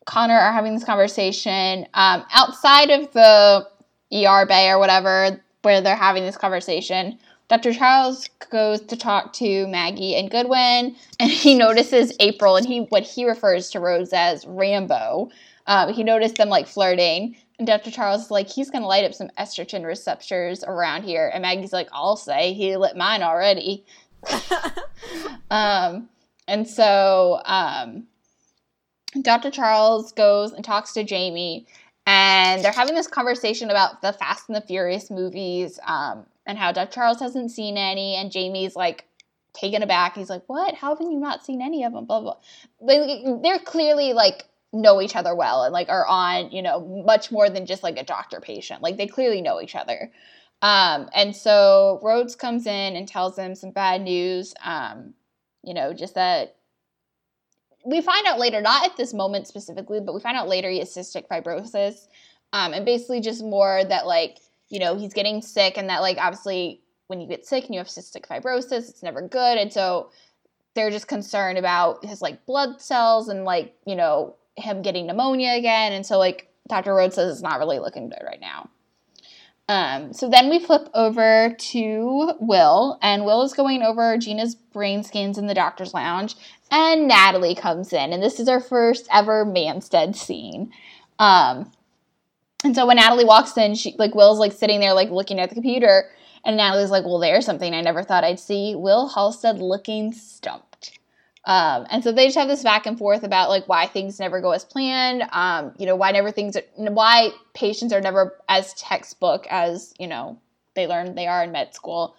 Connor are having this conversation um, outside of the ER bay or whatever, where they're having this conversation. Dr. Charles goes to talk to Maggie and Goodwin, and he notices April and he what he refers to Rhodes as Rambo. Um, he noticed them like flirting, and Dr. Charles is like, he's going to light up some estrogen receptors around here. And Maggie's like, I'll say he lit mine already. um, and so um, Dr. Charles goes and talks to Jamie, and they're having this conversation about the Fast and the Furious movies um, and how Dr. Charles hasn't seen any, and Jamie's like taken aback. He's like, "What? How have you not seen any of them?" Blah blah. They, they're clearly like know each other well and like are on you know much more than just like a doctor patient. Like they clearly know each other. Um, and so Rhodes comes in and tells them some bad news. Um, you know, just that we find out later, not at this moment specifically, but we find out later he has cystic fibrosis. Um, and basically just more that like, you know, he's getting sick and that like obviously when you get sick and you have cystic fibrosis, it's never good. And so they're just concerned about his like blood cells and like, you know, him getting pneumonia again. And so like Dr. Rhodes says it's not really looking good right now. Um, so then we flip over to Will, and Will is going over Gina's brain scans in the doctor's lounge, and Natalie comes in, and this is our first ever Manstead scene. Um, and so when Natalie walks in, she like Will's like sitting there like looking at the computer, and Natalie's like, "Well, there's something I never thought I'd see." Will Halstead looking stumped. Um, and so they just have this back and forth about like why things never go as planned. Um, you know, why never things are, why patients are never as textbook as you know they learn they are in med school.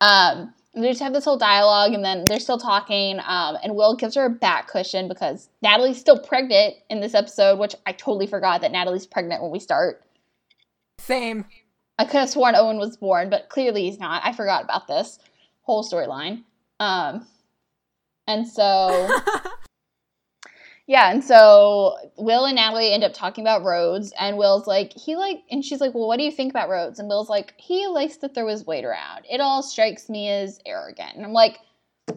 Um, they just have this whole dialogue, and then they're still talking. Um, and Will gives her a back cushion because Natalie's still pregnant in this episode, which I totally forgot that Natalie's pregnant when we start. Same. I could have sworn Owen was born, but clearly he's not. I forgot about this whole storyline. Um, and so, yeah, and so Will and Natalie end up talking about Rhodes, and Will's like, he like, and she's like, well, what do you think about Rhodes? And Will's like, he likes to throw his weight around. It all strikes me as arrogant. And I'm like,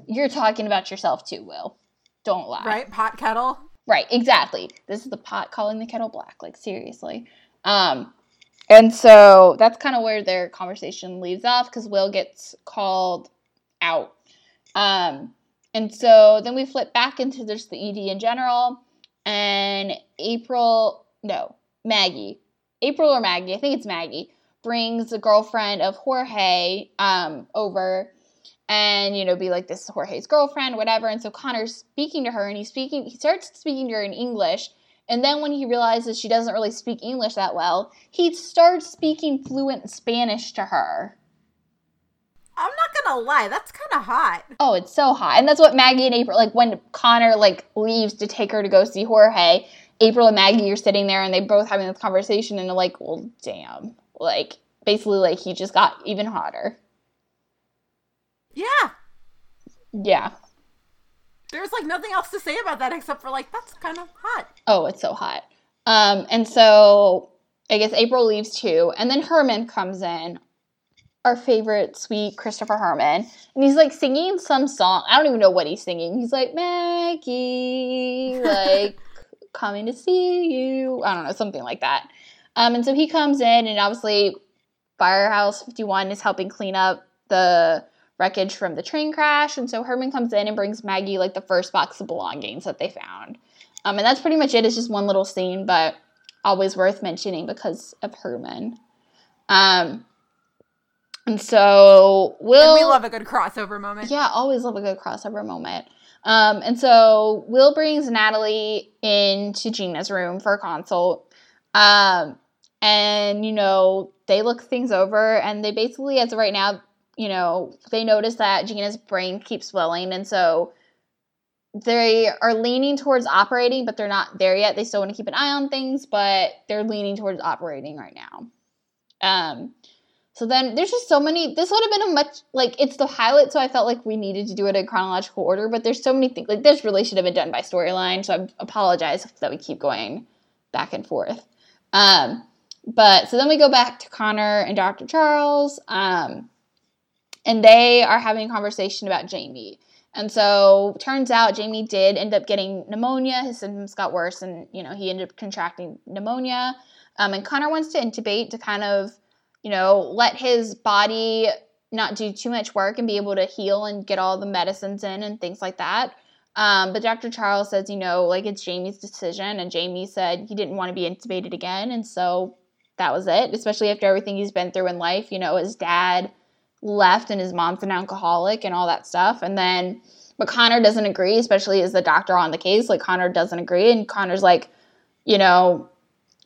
you're talking about yourself too, Will. Don't lie. Right? Pot kettle. Right, exactly. This is the pot calling the kettle black. Like seriously. Um, and so that's kind of where their conversation leaves off because Will gets called out. Um, and so then we flip back into just the ED in general, and April, no, Maggie, April or Maggie, I think it's Maggie, brings the girlfriend of Jorge um, over and you know be like this is jorge's girlfriend whatever. And so connor's speaking to her and he's speaking he starts speaking to her in english. And then when he realizes she doesn't really speak english that well he starts speaking fluent spanish to her I'm not gonna lie, that's kind of hot. oh it's so hot and that's what maggie and april like when connor like leaves to take her to go see jorge april and maggie are sitting there and they both having this conversation and they're like well damn like basically like he just got even hotter Yeah, yeah there's like nothing else to say about that except for like that's kind of hot. Oh, it's so hot. Um, and so I guess April leaves too, and then Herman comes in, our favorite sweet Christopher Herman, and he's like singing some song. I don't even know what he's singing. He's like Maggie, like coming to see you. I don't know, something like that. Um, and so he comes in, and obviously Firehouse 51 is helping clean up the wreckage from the train crash. And so Herman comes in and brings Maggie like the first box of belongings that they found. Um, and that's pretty much it. It's just one little scene, but always worth mentioning because of Herman. Um, and so Will. And we love a good crossover moment. Yeah, always love a good crossover moment. Um, and so Will brings Natalie into Gina's room for a consult. Um, and, you know, they look things over and they basically, as of right now, you know, they notice that Gina's brain keeps swelling. And so they are leaning towards operating, but they're not there yet. They still want to keep an eye on things, but they're leaning towards operating right now. Um, so then there's just so many. This would have been a much like it's the highlight, so I felt like we needed to do it in chronological order. But there's so many things like this really should have been done by storyline. So I apologize that we keep going back and forth. Um, but so then we go back to Connor and Dr. Charles, um, and they are having a conversation about Jamie. And so turns out Jamie did end up getting pneumonia. His symptoms got worse, and you know he ended up contracting pneumonia. Um, and Connor wants to intubate to kind of you know, let his body not do too much work and be able to heal and get all the medicines in and things like that. Um, but Dr. Charles says, you know, like it's Jamie's decision, and Jamie said he didn't want to be intubated again, and so that was it, especially after everything he's been through in life. You know, his dad left and his mom's an alcoholic and all that stuff. And then, but Connor doesn't agree, especially as the doctor on the case. Like, Connor doesn't agree. And Connor's like, you know,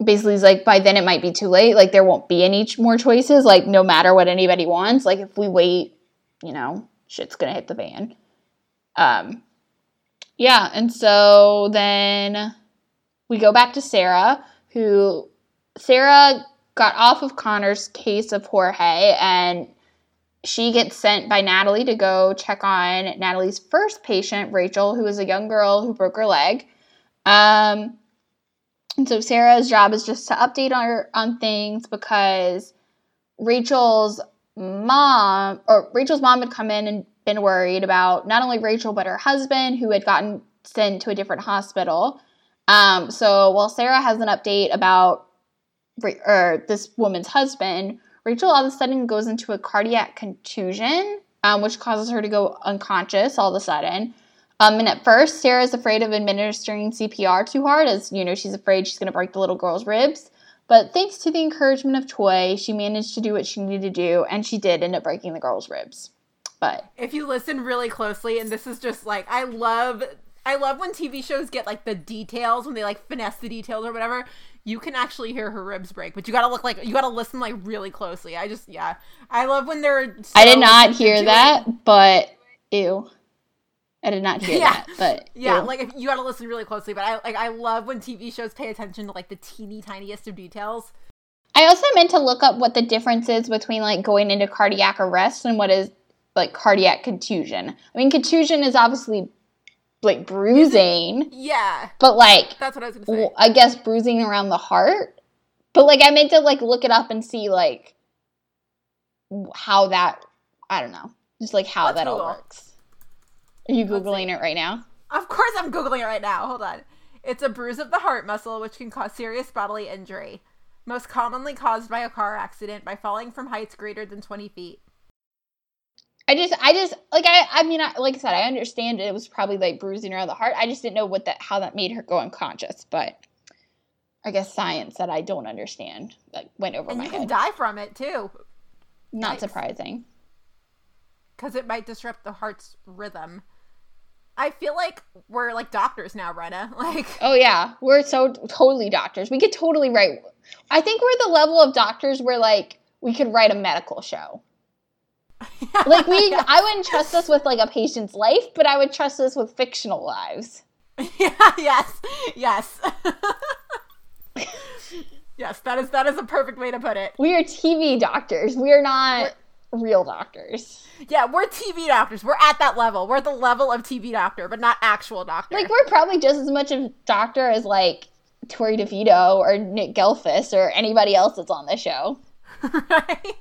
basically he's like, by then it might be too late. Like, there won't be any more choices. Like, no matter what anybody wants. Like, if we wait, you know, shit's to hit the fan. Um, yeah. And so then we go back to Sarah, who Sarah got off of Connor's case of Jorge and she gets sent by Natalie to go check on Natalie's first patient, Rachel, who is a young girl who broke her leg. Um, and so Sarah's job is just to update her on things because Rachel's mom or Rachel's mom had come in and been worried about not only Rachel but her husband who had gotten sent to a different hospital. Um, so while Sarah has an update about or this woman's husband, Rachel all of a sudden goes into a cardiac contusion, um, which causes her to go unconscious all of a sudden. Um, and at first, Sarah is afraid of administering CPR too hard, as you know, she's afraid she's going to break the little girl's ribs. But thanks to the encouragement of Choi, she managed to do what she needed to do, and she did end up breaking the girl's ribs. But if you listen really closely, and this is just like I love I love when TV shows get like the details when they like finesse the details or whatever. You can actually hear her ribs break, but you gotta look like you gotta listen like really closely. I just yeah, I love when they're. So I did not hear that, but ew. I did not hear Yeah. that, but Yeah, ew. like if you gotta listen really closely, but I like I love when TV shows pay attention to like the teeny tiniest of details. I also meant to look up what the difference is between like going into cardiac arrest and what is like cardiac contusion. I mean, contusion is obviously like bruising, Yeah, but like that's what I was gonna say. I guess bruising around the heart. But like I meant to like look it up and see like how that I don't know, just like how Let's that all works. Are you googling it right now? Of course, I'm googling it right now. Hold on. It's a bruise of the heart muscle, which can cause serious bodily injury, most commonly caused by a car accident by falling from heights greater than 20 feet. I just, I just, like, I, I mean, I, like I said, I understand it. Was probably like bruising around the heart. I just didn't know what that, how that made her go unconscious. But I guess science that I don't understand, like, went over And my you can head. die from it too, Not Yikes. surprising. because it might disrupt the heart's rhythm. I feel like we're like doctors now, Bryna. Like, Oh yeah, we're so totally doctors. We could totally write. I think we're the level of doctors where like we could write a medical show. Like we, yeah. I wouldn't trust us with like a patient's life, but I would trust us with fictional lives. yeah, yes, yes. yes, that is that is a perfect way to put it. We are TV doctors. We are not real doctors. Yeah, we're TV doctors. We're at that level. We're at the level of TV doctor, but not actual doctor. Like we're probably just as much of doctor as like Torrey DeVitto or Nick Gehlfuss or anybody else that's on the show. right?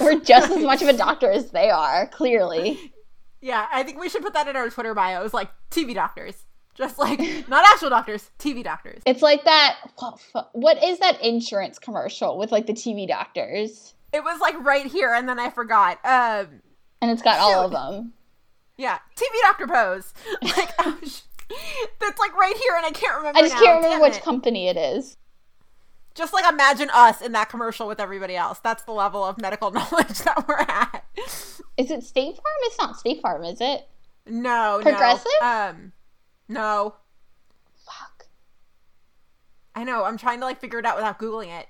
We're just as much of a doctor as they are. Clearly, Yeah, I think we should put that in our Twitter bios, like TV doctors. Just like not actual doctors, TV doctors. it's like that. What is that insurance commercial with like the TV doctors? It was like right here, and then I forgot. Um, And it's got all of them. yeah, TV doctor pose. Like, that's like right here, and I can't remember. I just now. can't remember Damn which it. company it is. Just like imagine us in that commercial with everybody else. That's the level of medical knowledge that we're at. Is it State Farm? It's not State Farm, is it? No, Progressive? No. Um, no. Fuck. I know. I'm trying to like figure it out without googling it.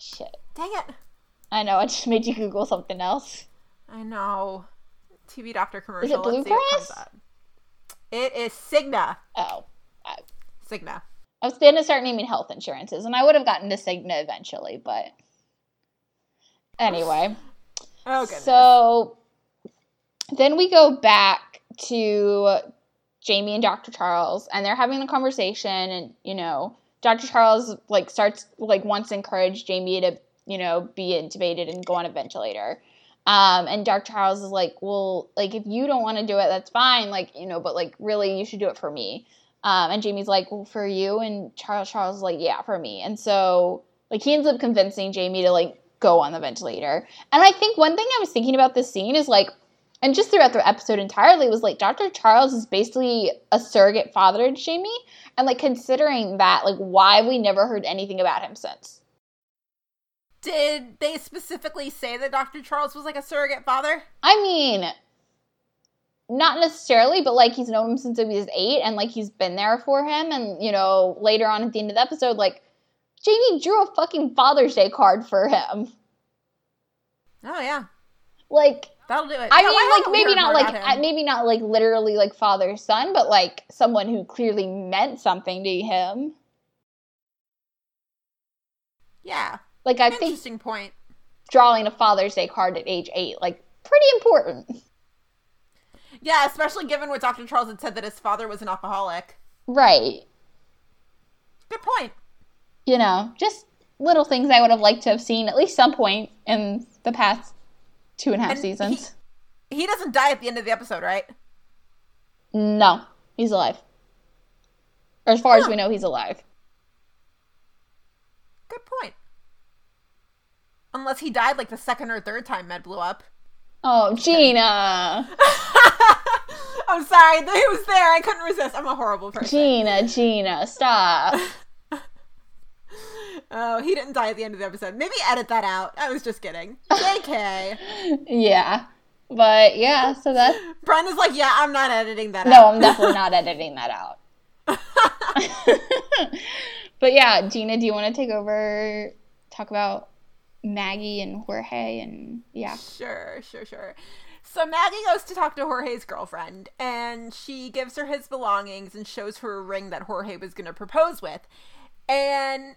Shit. Dang it. I know. I just made you Google something else. I know. TV doctor commercial. Blue Let's see what Cross? It is Cigna. Oh. I, Cigna. I was going to start naming health insurances, and I would have gotten to Cigna eventually, but anyway. Oh goodness. So then we go back to Jamie and Dr. Charles, and they're having a conversation, and you know, Dr. Charles like starts like wants to encourage Jamie to you know be intubated and go on a ventilator. Um, and Dr. Charles is like, well, like if you don't want to do it, that's fine. Like you know, but like really, you should do it for me. Um, and Jamie's like, well, for you, and Charles Charles is like, yeah, for me. And so like he ends up convincing Jamie to like go on the ventilator. And I think one thing I was thinking about this scene is like, and just throughout the episode entirely was like Dr. Charles is basically a surrogate father to Jamie, and like considering that, like why we never heard anything about him since. Did they specifically say that Dr. Charles was like a surrogate father? I mean, not necessarily, but like he's known him since he was eight, and like he's been there for him. And you know, later on at the end of the episode, like Jamie drew a fucking Father's Day card for him. Oh yeah, Like, that'll do it. I No, mean, have like maybe not like maybe not like literally like father son, but like someone who clearly meant something to him. yeah. Like I think Interesting point. drawing a Father's Day card at age eight, like pretty important, Yeah, especially given what Dr. Charles had said that his father was an alcoholic. right? Good point. You know, just little things I would have liked to have seen at least some point in the past two and a half And seasons. He doesn't die at the end of the episode, right? No, he's alive. Or as far as we know, he's alive. Good point. Unless he died like the second or third time Med blew up. Oh, Gina. I'm sorry, he was there. I couldn't resist. I'm a horrible person. Gina, Gina, stop. Oh, he didn't die at the end of the episode. Maybe edit that out. I was just kidding. JK. yeah. But yeah, so that's. Bryna's like, yeah, I'm not editing that out. No, out. I'm definitely not editing that out. but yeah, Gina, do you want to take over, talk about Maggie and Jorge and yeah. Sure, sure, sure. So Maggie goes to talk to Jorge's girlfriend, and she gives her his belongings and shows her a ring that Jorge was going to propose with. And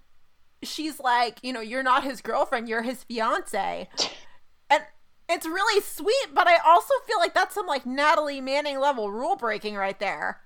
she's like, you know, you're not his girlfriend, you're his fiance. And it's really sweet, but I also feel like that's some like Natalie Manning level rule breaking right there.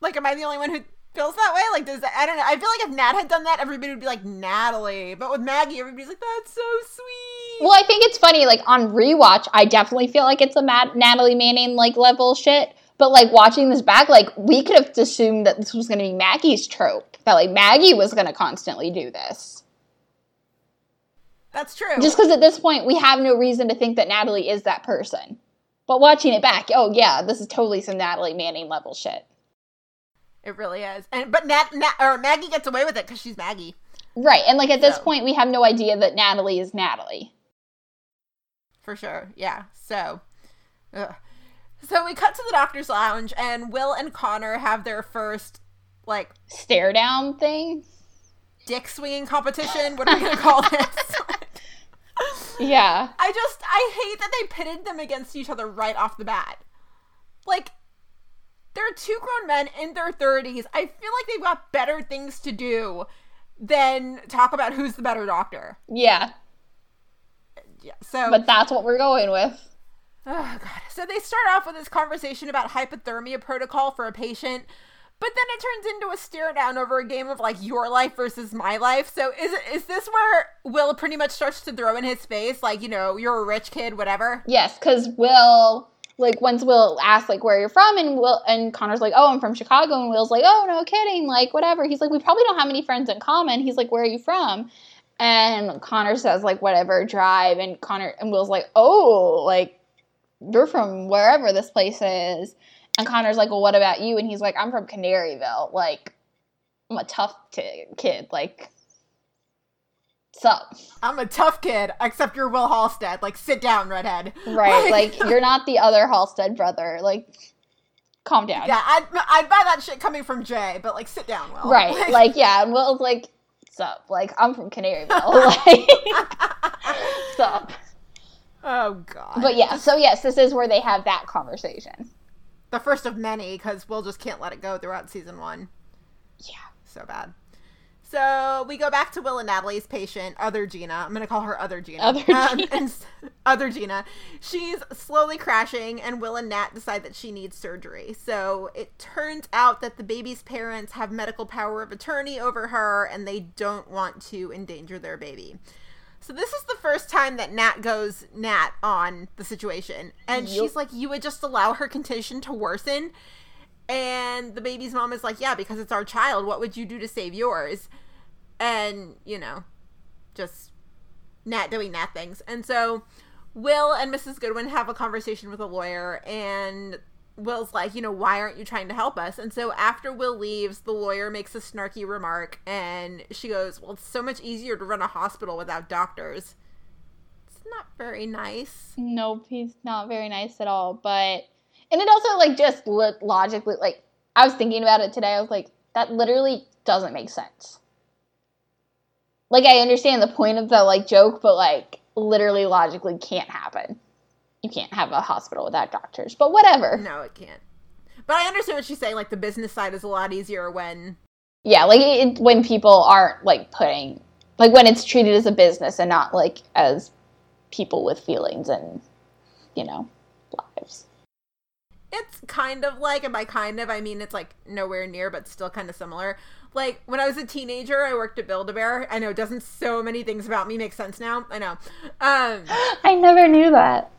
Like, am I the only one who feels that way? Like, does that, I don't know. I feel like if Nat had done that, everybody would be like Natalie. But with Maggie, everybody's like, that's so sweet. Well, I think it's funny. Like on rewatch, I definitely feel like it's a Matt, Natalie Manning like level shit. But like watching this back, like we could have assumed that this was going to be Maggie's trope. That like Maggie was going to constantly do this. That's true. Just because at this point we have no reason to think that Natalie is that person. But watching it back, oh yeah, this is totally some Natalie Manning level shit. It really is. And but Nat, Nat or Maggie gets away with it because she's Maggie. Right, and like at this point we have no idea that Natalie is Natalie. For sure. Yeah. So, ugh. so we cut to the doctor's lounge, and Will and Connor have their first like Stare down thing. dick swinging competition. What are we gonna call this? Yeah. I just I hate that they pitted them against each other right off the bat. Like they're two grown men in their 30s. I feel like they've got better things to do than talk about who's the better doctor. Yeah. Yeah. So But that's what we're going with. Oh god. So they start off with this conversation about hypothermia protocol for a patient, but then it turns into a stare down over a game of like your life versus my life. So is is this where Will pretty much starts to throw in his face like, you know, you're a rich kid, whatever? Yes, because Will, like, once Will asks, like, where you're from, and Will and Connor's like, oh, I'm from Chicago, and Will's like, oh, no kidding, like, whatever. He's like, we probably don't have any friends in common. He's like, where are you from? And Connor says, like, whatever, drive, and Connor and Will's like, oh, like, you're from wherever this place is. And Connor's like, well, what about you? And he's like, I'm from Canaryville. Like, I'm a tough t- kid. Like, sup? I'm a tough kid, except you're Will Halstead. Like, sit down, redhead. Right. Like, you're not the other Halstead brother. Like, calm down. yeah, I'd, I'd buy that shit coming from Jay, but like, sit down, Will. Right. Like, yeah. And Will's like, sup? Like, I'm from Canaryville. like, sup? oh god. But yeah, so yes, this is where they have that conversation. the first of many, because Will just can't let it go throughout season one. Yeah. So bad. So we go back to Will and Natalie's patient, other Gina. I'm gonna call her other Gina. Other Um, Gina. and other Gina. She's slowly crashing, and Will and Nat decide that she needs surgery. So it turns out that the baby's parents have medical power of attorney over her, and they don't want to endanger their baby. So this is the first time that Nat goes Nat on the situation, and Yup. she's like, "You would just allow her condition to worsen." And the baby's mom is like, Yeah, because it's our child. What would you do to save yours? And, you know, just Nat doing Nat things. And so Will and Mrs. Goodwin have a conversation with a lawyer, and Will's like, you know, why aren't you trying to help us? And so after Will leaves, the lawyer makes a snarky remark and she goes, Well, it's so much easier to run a hospital without doctors. It's not very nice. Nope, he's not very nice at all. But and it also like just lo- logically like I was thinking about it today. I was like, that literally doesn't make sense. Like I understand the point of the like joke, but like literally logically can't happen. You can't have a hospital without doctors. But whatever. No, it can't. But I understand what she's saying. Like, the business side is a lot easier when. Yeah, like it, when people aren't like putting like when it's treated as a business and not like as people with feelings and you know lives. It's kind of like, and by kind of, I mean it's like nowhere near, but still kind of similar. Like when I was a teenager, I worked at Build a Bear. I know, doesn't so many things about me make sense now? I know. Um, I never knew that.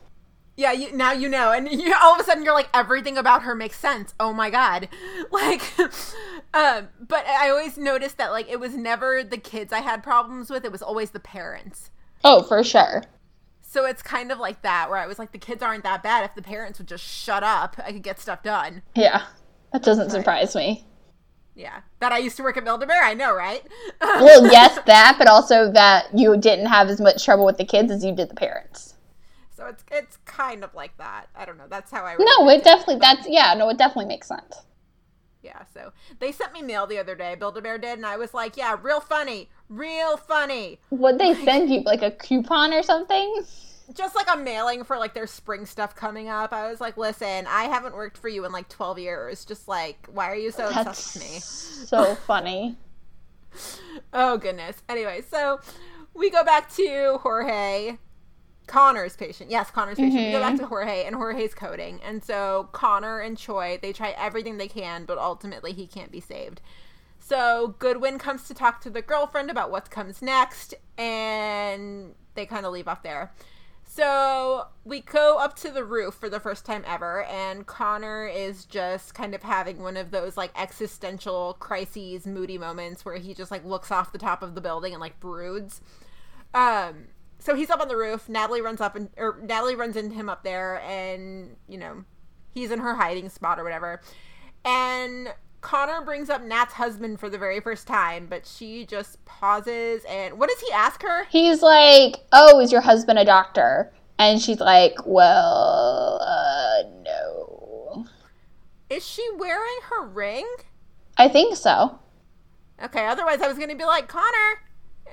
yeah, you, now you know, and you, all of a sudden you're like, everything about her makes sense. Oh my god, like, um, but I always noticed that like it was never the kids I had problems with; it was always the parents. Oh, for sure. So it's kind of like that, where I was like, the kids aren't that bad. If the parents would just shut up, I could get stuff done. Yeah. That doesn't surprise me. Yeah, that I used to work at Bear. I know, right? Well, yes, that, but also that you didn't have as much trouble with the kids as you did the parents. So it's it's kind of like that. I don't know. That's how I. No, it definitely that's yeah, no, it definitely makes sense. Yeah. So they sent me mail the other day. Build a Bear did, and I was like, yeah, real funny, real funny. Would they send you like a coupon or something? Just like a mailing for like their spring stuff coming up. I was like, listen, I haven't worked for you in like twelve years. Just like, why are you so That's obsessed with me? so funny. Oh goodness. Anyway, so we go back to Jorge, Connor's patient. Yes, Connor's patient. We go back mm-hmm. to Jorge, and Jorge's coding. And so Connor and Choi, they try everything they can, but ultimately he can't be saved. So Goodwin comes to talk to the girlfriend about what comes next, and they kind of leave off there. So we go up to the roof for the first time ever, and Connor is just kind of having one of those like existential crises, moody moments where he just like looks off the top of the building and like broods. Um, so he's up on the roof. Natalie runs up and or Natalie runs into him up there, and you know he's in her hiding spot or whatever. And Connor brings up Nat's husband for the very first time, but she just pauses and what does he ask her? He's like, "Oh, is your husband a doctor?" And she's like, "Well, uh, no." Is she wearing her ring? I think so. Okay, otherwise I was gonna be like Connor.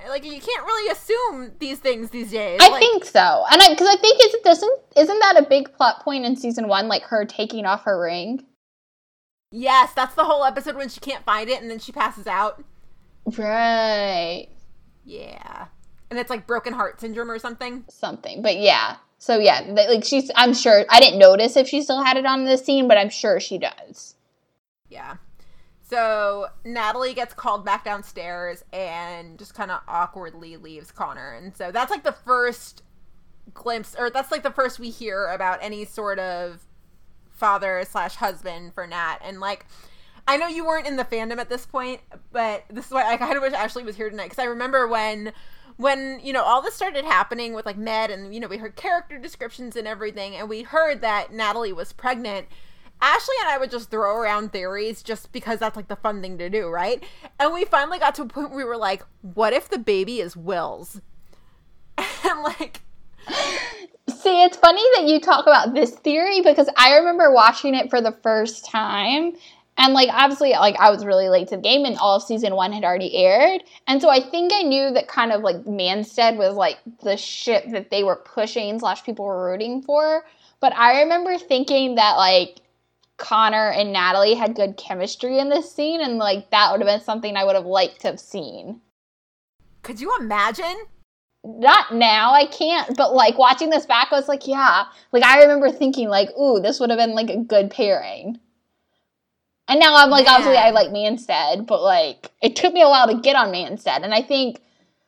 Like you can't really assume these things these days. I Like, think so, and I because I think it's doesn't isn't that a big plot point in season one, like her taking off her ring? Yes, that's the whole episode when she can't find it and then she passes out. Right, Yeah, and it's like broken heart syndrome or something. something. But yeah, so yeah, like she's. I'm sure I didn't notice if she still had it on the scene, but I'm sure she does. Yeah. So Natalie gets called back downstairs and just kind of awkwardly leaves Connor. And so that's like the first glimpse, or that's like the first we hear about any sort of father slash husband for Nat. And like, I know you weren't in the fandom at this point, but this is why I kind of wish Ashley was here tonight because I remember when. When you know all this started happening with like Med and you know we heard character descriptions and everything and we heard that Natalie was pregnant Ashley and I would just throw around theories just because that's like the fun thing to do, right? And we finally got to a point where we were like, what if the baby is Will's? And like, See, it's funny that you talk about this theory because I remember watching it for the first time. And like obviously like I was really late to the game and all of season 1 had already aired. And so I think I knew that kind of like Manstead was like the ship that they were pushing slash people were rooting for. But I remember thinking that like Connor and Natalie had good chemistry in this scene and like that would have been something I would have liked to have seen. could you imagine? Not now i can't but like watching this back i was like yeah. Like i remember thinking like ooh this would have been like a good pairing. And now i'm like obviously i like manstead but like it took me a while to get on manstead. And i think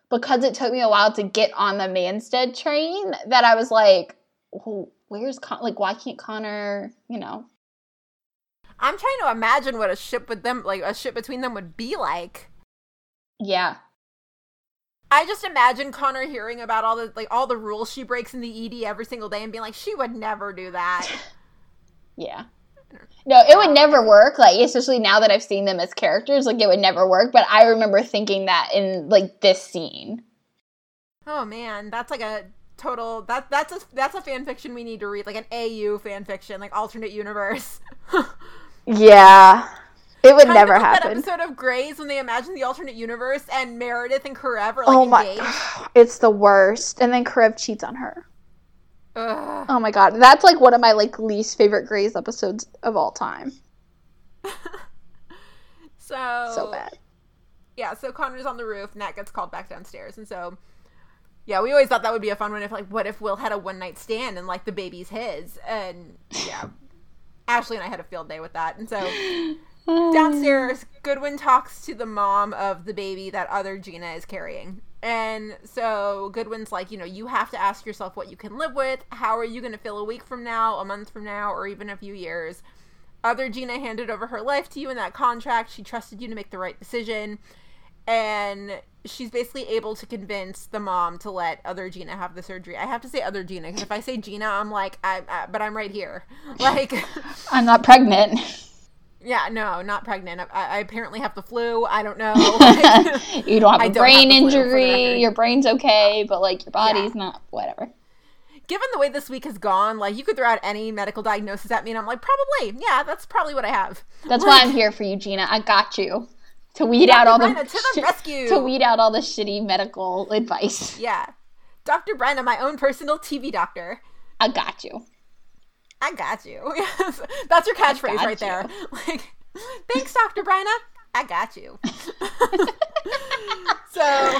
because it took me a while to get on the manstead train that i was like well, where's Con- like why can't connor you know? I'm trying to imagine what a ship with them, like a ship between them would be like. yeah I just imagine Connor hearing about all the like all the rules she breaks in the ED every single day and being like, she would never do that. yeah No, it would um, never work. Like, especially now that I've seen them as characters, like it would never work. But I remember thinking that in like this scene. Oh man, that's like a total that that's a that's a fan fiction we need to read, like an AU fan fiction, like alternate universe. Yeah, it would Kind never of like happen. That episode of Grey's when they imagine the alternate universe and Meredith and Karev are like oh my, engaged. it's the worst. And then Karev cheats on her. Ugh. Oh my god, that's like one of my like least favorite Grey's episodes of all time. So So bad. yeah, so Connor's on the roof. and Nat gets called back downstairs, and so yeah, we always thought that would be a fun one. If like, what if Will had a one night stand and like the baby's his? And yeah, Ashley and I had a field day with that. And so downstairs, Goodwin talks to the mom of the baby that other Gina is carrying. And so Goodwin's like, you know, you have to ask yourself what you can live with. How are you going to feel a week from now, a month from now, or even a few years? Other Gina handed over her life to you in that contract. She trusted you to make the right decision. And she's basically able to convince the mom to let other Gina have the surgery. I have to say other Gina because if I say Gina, I'm like, I, I, but I'm right here. Like, I'm not pregnant. yeah, no, not pregnant. I, I apparently have the flu. I don't know. Like, you don't have I a don't brain have the flu, for the injury. Your brain's okay, but like your body's not. Whatever. given the way this week has gone, like you could throw out any medical diagnosis at me, and I'm like, probably, yeah, that's probably what I have. That's why I'm here for you, Gina. I got you to weed out all the to the shi- rescue. to weed out all the shitty medical advice. Yeah, Dr. Bryna, my own personal TV doctor. I got you. I got you. That's your catchphrase right there. Like, thanks, Dr. Bryna. I got you. so,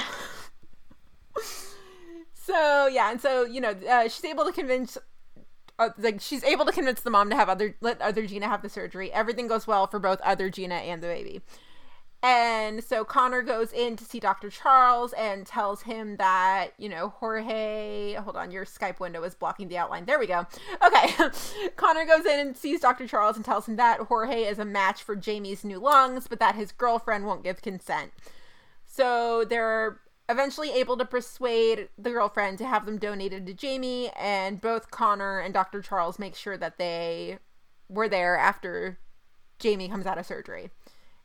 so yeah, and so you know, uh, she's able to convince. Uh, like she's able to convince the mom to have other let other Gina have the surgery. Everything goes well for both other Gina and the baby. And so Connor goes in to see Dr. Charles and tells him that, you know, Jorge, hold on, your Skype window is blocking the outline. There we go. Okay. Connor goes in and sees Dr. Charles and tells him that Jorge is a match for Jamie's new lungs, but that his girlfriend won't give consent. So they're eventually able to persuade the girlfriend to have them donated to Jamie, and both Connor and Dr. Charles make sure that they were there after Jamie comes out of surgery.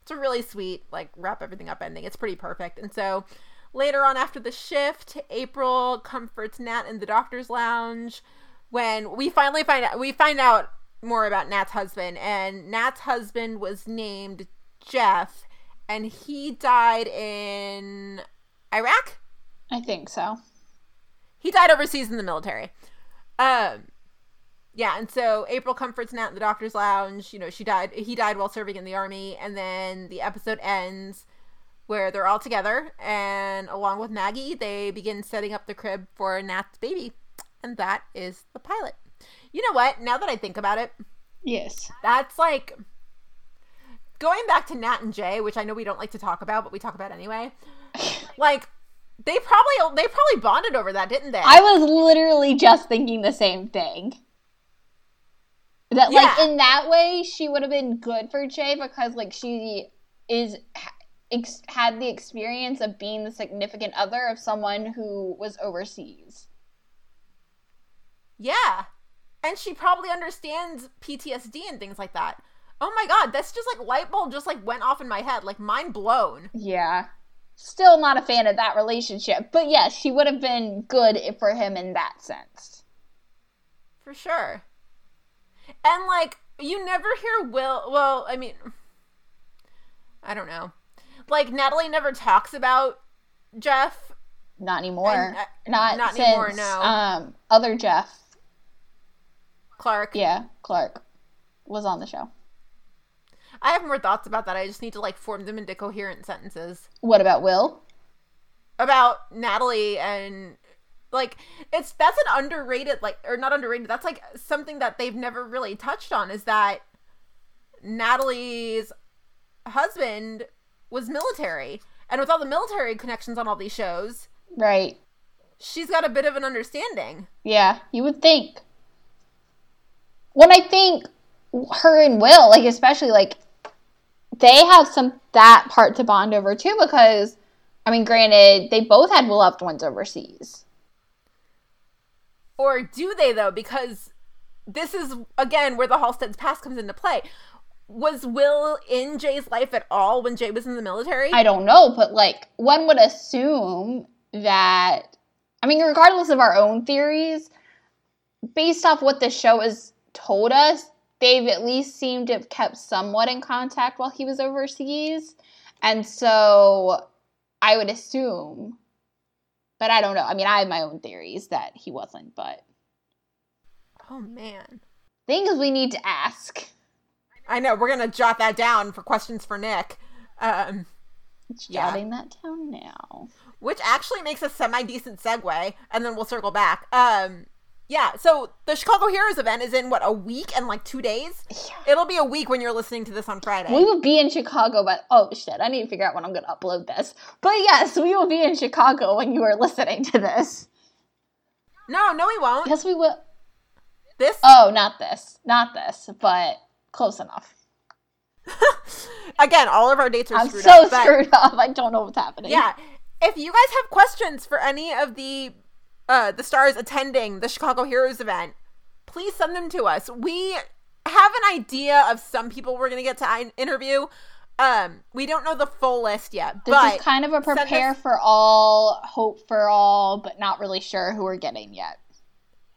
It's a really sweet, like, wrap everything up ending. It's pretty perfect. And so later on after the shift, April comforts Nat in the doctor's lounge when we finally find out we find out more about Nat's husband. And Nat's husband was named Jeff, and he died in Iraq. I think so. He died overseas in the military. Um, yeah, and so April comforts Nat in the doctor's lounge. You know, she died. He died while serving in the army, and then the episode ends where they're all together, and along with Maggie, they begin setting up the crib for Nat's baby, and that is the pilot. You know what? Now that I think about it, Yes. that's like going back to Nat and Jay, which I know we don't like to talk about, but we talk about anyway. Like they probably they probably bonded over that, didn't they? I was literally just thinking the same thing. That like in that way she would have been good for Jay because like she is ex- had the experience of being the significant other of someone who was overseas. Yeah. And she probably understands PTSD and things like that. Oh my god, that's just like light bulb just like went off in my head, like mind blown. Yeah. Still not a fan of that relationship, but yes, she would have been good for him in that sense. For sure. And like you never hear Will well, I mean I don't know. Like Natalie never talks about Jeff. Not anymore. And, uh, not not since anymore, no. um other Jeff, Clark. yeah, Clark was on the show. I have more thoughts about that. I just need to like form them into coherent sentences. What about Will? about Natalie and like it's that's an underrated like or not underrated that's like something that they've never really touched on is that Natalie's husband was military and with all the military connections on all these shows Right. she's got a bit of an understanding Yeah, you would think. When I think her and Will, like especially like they have some that part to bond over too because I mean granted they both had loved ones overseas. Or do they though because this is again where the Halstead's past comes into play. Was Will in Jay's life at all when Jay was in the military? I don't know, but like one would assume that I mean, regardless of our own theories, based off what the show has told us, they've at least seemed to have kept somewhat in contact while he was overseas. And so I would assume, but I don't know. I mean, I have my own theories that he wasn't, but oh man. things we need to ask. I know we're gonna jot that down for questions for Nick. Um, Yeah. Jotting that down now. which actually makes a semi decent segue, and then we'll circle back. Um, yeah, so the Chicago Heroes event is in what a week and like two days. It'll be a week when you're listening to this on Friday. We will be in Chicago, but oh shit, I need to figure out when I'm going to upload this. But yes, we will be in Chicago when you are listening to this. no, no, we won't. Yes, we will. This Oh, not this, not this, but close enough. again, all of our dates are I'm screwed so up. screwed up. I don't know what's happening. Yeah, if you guys have questions for any of the uh, the stars attending the Chicago Heroes event, please send them to us. We have an idea of some people we're gonna get to interview. Um, we don't know the full list yet, This but is kind of a prepare us- for all, hope for all, but not really sure who we're getting yet.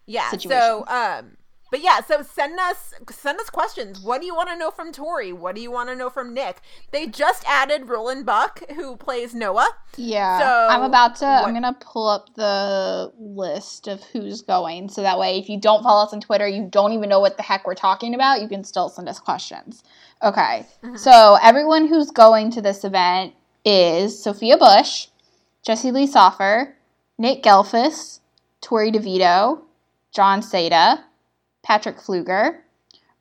yeah. situation. So, um, but yeah, so send us send us questions. What do you want to know from Torrey? What do you want to know from Nick? They just added Roland Buck, who plays Noah. Yeah. So, I'm about to what- I'm gonna pull up the list of who's going. So that way if you don't follow us on Twitter, you don't even know what the heck we're talking about, you can still send us questions. Okay. Mm-hmm. So everyone who's going to this event is Sophia Bush, Jesse Lee Soffer, Nick Gehlfuss, Torrey DeVitto, Jon Seda, Patrick Flueger,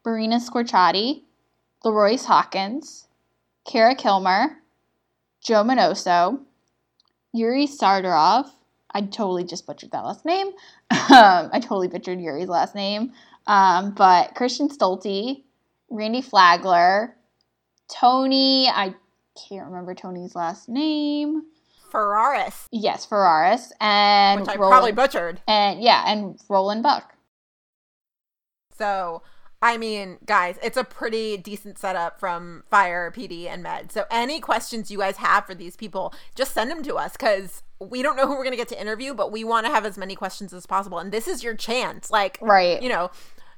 Marina Squerciati, LaRoyce Hawkins, Kara Kilmer, Joe Minoso, Yuri Sardarov. I totally just butchered that last name. Um, I totally butchered Yuri's last name. Um, but Christian Stolte, Randy Flagler, Tony. I can't remember Tony's last name. Ferraris, Yes, Ferraris and which I Roland, probably butchered. and yeah, and Roland Buck. So, I mean, guys, it's a pretty decent setup from Fire, PD, and Med. So, any questions you guys have for these people, just send them to us because we don't know who we're going to get to interview, but we want to have as many questions as possible. And this is your chance. Like, Right. you know,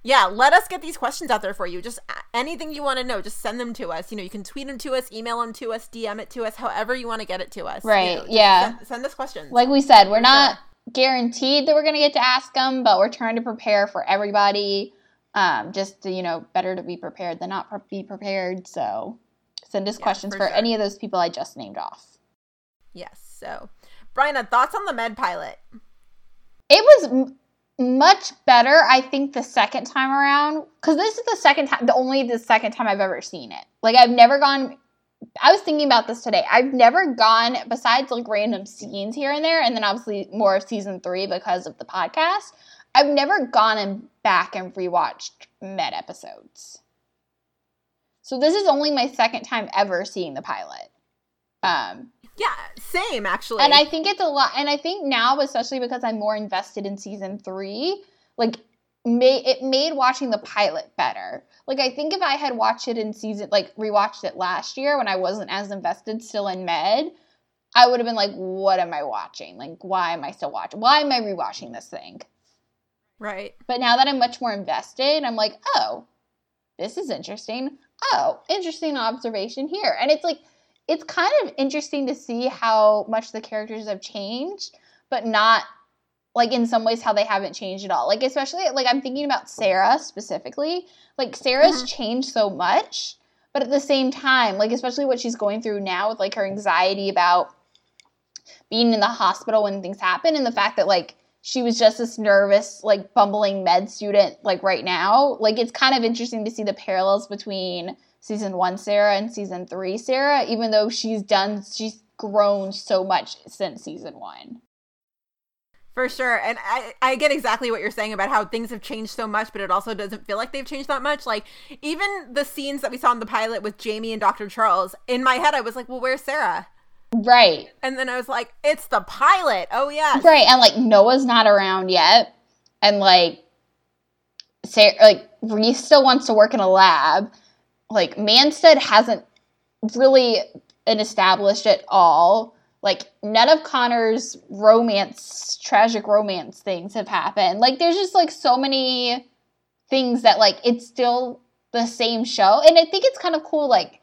yeah, let us get these questions out there for you. Just uh, anything you want to know, just send them to us. You know, you can tweet them to us, email them to us, DM it to us, however you want to get it to us. You Right, know, yeah. Send, send us questions. like we said, we're not guaranteed that we're going to get to ask them, but we're trying to prepare for everybody. Um, just to, you know, better to be prepared than not pre- be prepared. So send us Yeah, questions for for, sure. any of those people I just named off. yes. So, Bryna, thoughts on the Med pilot? It was m- much better, I think, the second time around because this is the second time, the only the second time I've ever seen it. Like I've never gone. I was thinking about this today. I've never gone besides like random scenes here and there, and then obviously more of season three because of the podcast. I've never gone and back and rewatched Med episodes. So this is only my second time ever seeing the pilot. Um, Yeah, same actually. and I think it's a lot. And I think now, especially because I'm more invested in season three, like may, it made watching the pilot better. Like I think if I had watched it in season, like rewatched it last year when I wasn't as invested still in Med, I would have been like, "What am I watching? Like, why am I still watching? Why am I rewatching this thing?" Right. But now that I'm much more invested, I'm like, "Oh, this is interesting. Oh, interesting observation here." And it's like it's kind of interesting to see how much the characters have changed, but not like in some ways how they haven't changed at all. Like especially like I'm thinking about Sarah specifically. Like Sarah's Mhm. changed so much, but at the same time, like especially what she's going through now with like her anxiety about being in the hospital when things happen and the fact that like she was just this nervous like bumbling med student like right now like it's kind of interesting to see the parallels between season one sarah and season three sarah even though she's done she's grown so much since season one For sure. And I, I get exactly what you're saying about how things have changed so much, but it also doesn't feel like they've changed that much. Like, even the scenes that we saw in the pilot with Jamie and Dr. Charles, in my head, I was like, well, where's Sarah? Right And then I was like, it's the pilot. Oh, yeah. right and like noah's not around yet and like Sarah, like Reese still wants to work in a lab. Like Manstead hasn't really been established at all. Like none of Connor's romance, tragic romance things have happened. Like there's just like so many things that like it's still the same show, and I think it's kind of cool. Like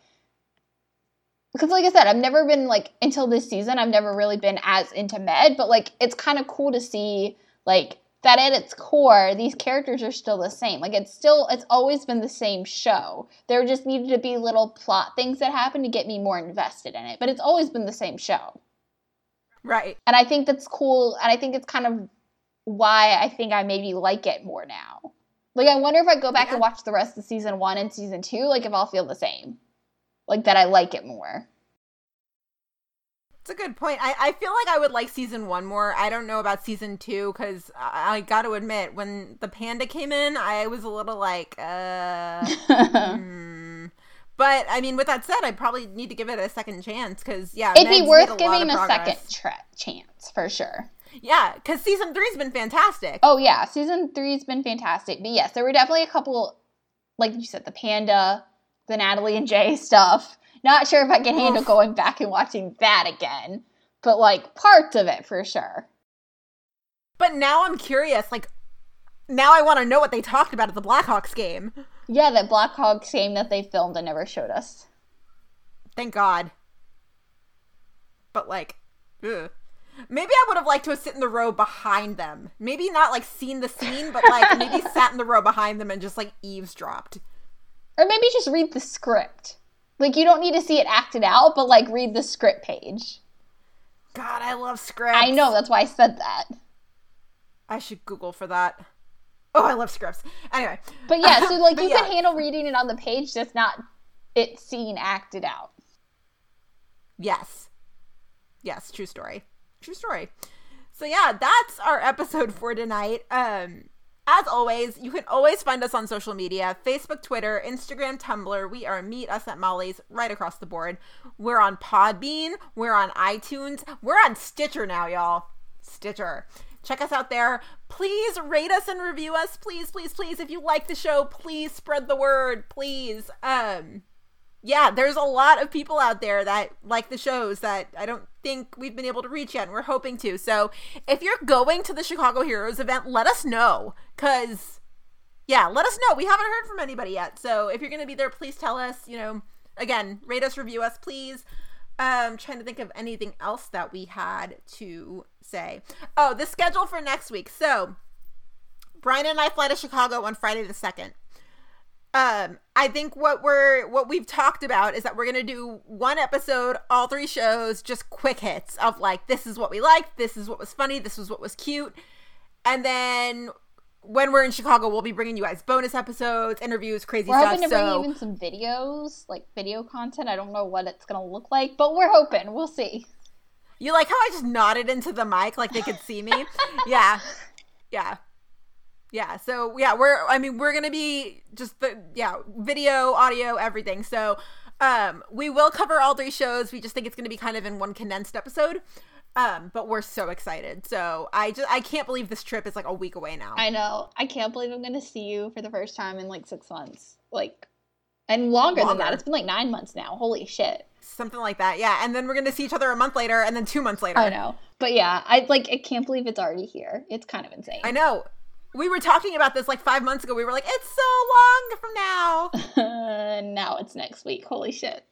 because like I said, I've never been like until this season, I've never really been as into Med, but like it's kind of cool to see like that at its core, these characters are still the same. Like it's still it's always been the same show. There just needed to be little plot things that happened to get me more invested in it, but it's always been the same show. Right. And I think that's cool and I think it's kind of why I think I maybe like it more now. Like I wonder if I go back Yeah. and watch the rest of season 1 and season 2 like if I'll feel the same. Like that I like it more. It's a good point. I, I feel like I would like season one more. I don't know about season two because I, I got to admit, when the panda came in, I was a little like, uh. hmm. But I mean, with that said, I probably need to give it a second chance because yeah, It'd be worth a giving lot him of a second tra- chance for sure. Yeah, because season three's been fantastic. Oh yeah, season three's been fantastic. But yes, there were definitely a couple, like you said, the panda, the Natalie and Jay stuff. Not sure if I can handle going back and watching that again, but like parts of it for sure. But now I'm curious. Like, now I want to know what they talked about at the Blackhawks game. Yeah, that Blackhawks game that they filmed and never showed us. Thank God. But like, ugh. maybe I would have liked to have sit in the row behind them. Maybe not like seen the scene, but like maybe sat in the row behind them and just like eavesdropped. Or maybe just read the script. Like you don't need to see it acted out, but like read the script page. God, I love scripts. I know that's why I said that. I should Google for that. Oh, I love scripts. Anyway, But yeah, so like you yeah. can handle reading it on the page, just not it seen acted out. Yes. Yes, true story. True story. So yeah, that's our episode for tonight. Um as always, you can always find us on social media Facebook, Twitter, Instagram, Tumblr. We are Meet Us at Molly's right across the board. We're on Podbean. We're on iTunes. We're on Stitcher now, y'all. Stitcher. Check us out there. Please rate us and review us. Please, please, please. If you like the show, please spread the word. Please. Um, yeah, there's a lot of people out there that like the shows that I don't think we've been able to reach yet, and we're hoping to. So if you're going to the Chicago Heroes event, let us know. Cause yeah, let us know. We haven't heard from anybody yet. So if you're gonna be there, please tell us, you know, again, rate us, review us, please. Um trying to think of anything else that we had to say. Oh, the schedule for next week. So Bryna and I fly to Chicago on Friday the second um i think what we're what we've talked about is that we're gonna do one episode all three shows just quick hits of like this is what we liked this is what was funny this was what was cute and then when we're in chicago we'll be bringing you guys bonus episodes interviews crazy We're stuff hoping to bring so even some videos, like video content. I don't know what it's gonna look like, but we're hoping. We'll see. you like how i just nodded into the mic like they could see me yeah yeah yeah so yeah we're i mean we're gonna be just the yeah video audio everything so um we will cover all three shows we just think it's gonna be kind of in one condensed episode um but we're so excited so i just i can't believe this trip is like a week away now I know. I can't believe I'm gonna see you for the first time in like six months. Like, and longer, than that. It's been like nine months now. Holy shit. something like that yeah and then we're gonna see each other a month later and then two months later I know. But yeah, I like. I can't believe it's already here. It's kind of insane. i know we were talking about this like five months ago. We were like it's so long from now. Now it's next week. Holy shit.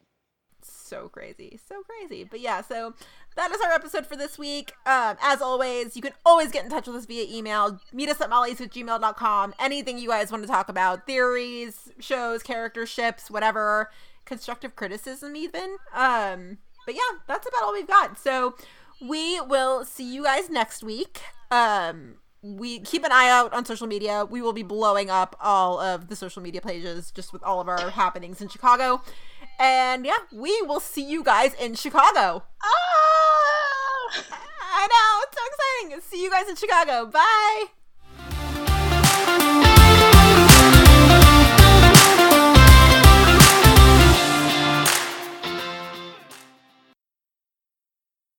so crazy. So crazy. But yeah so that is our episode for this week. Um as always you can always get in touch with us via email meet us at molly's at gmail.com anything you guys want to talk about theories shows character ships whatever constructive criticism even. Um but yeah that's about all we've got. So we will see you guys next week. Um we keep an eye out on social media. We will be blowing up all of the social media pages just with all of our happenings in Chicago. And yeah, we will see you guys in Chicago. Ah! I know, it's so exciting. See you guys in Chicago. Bye.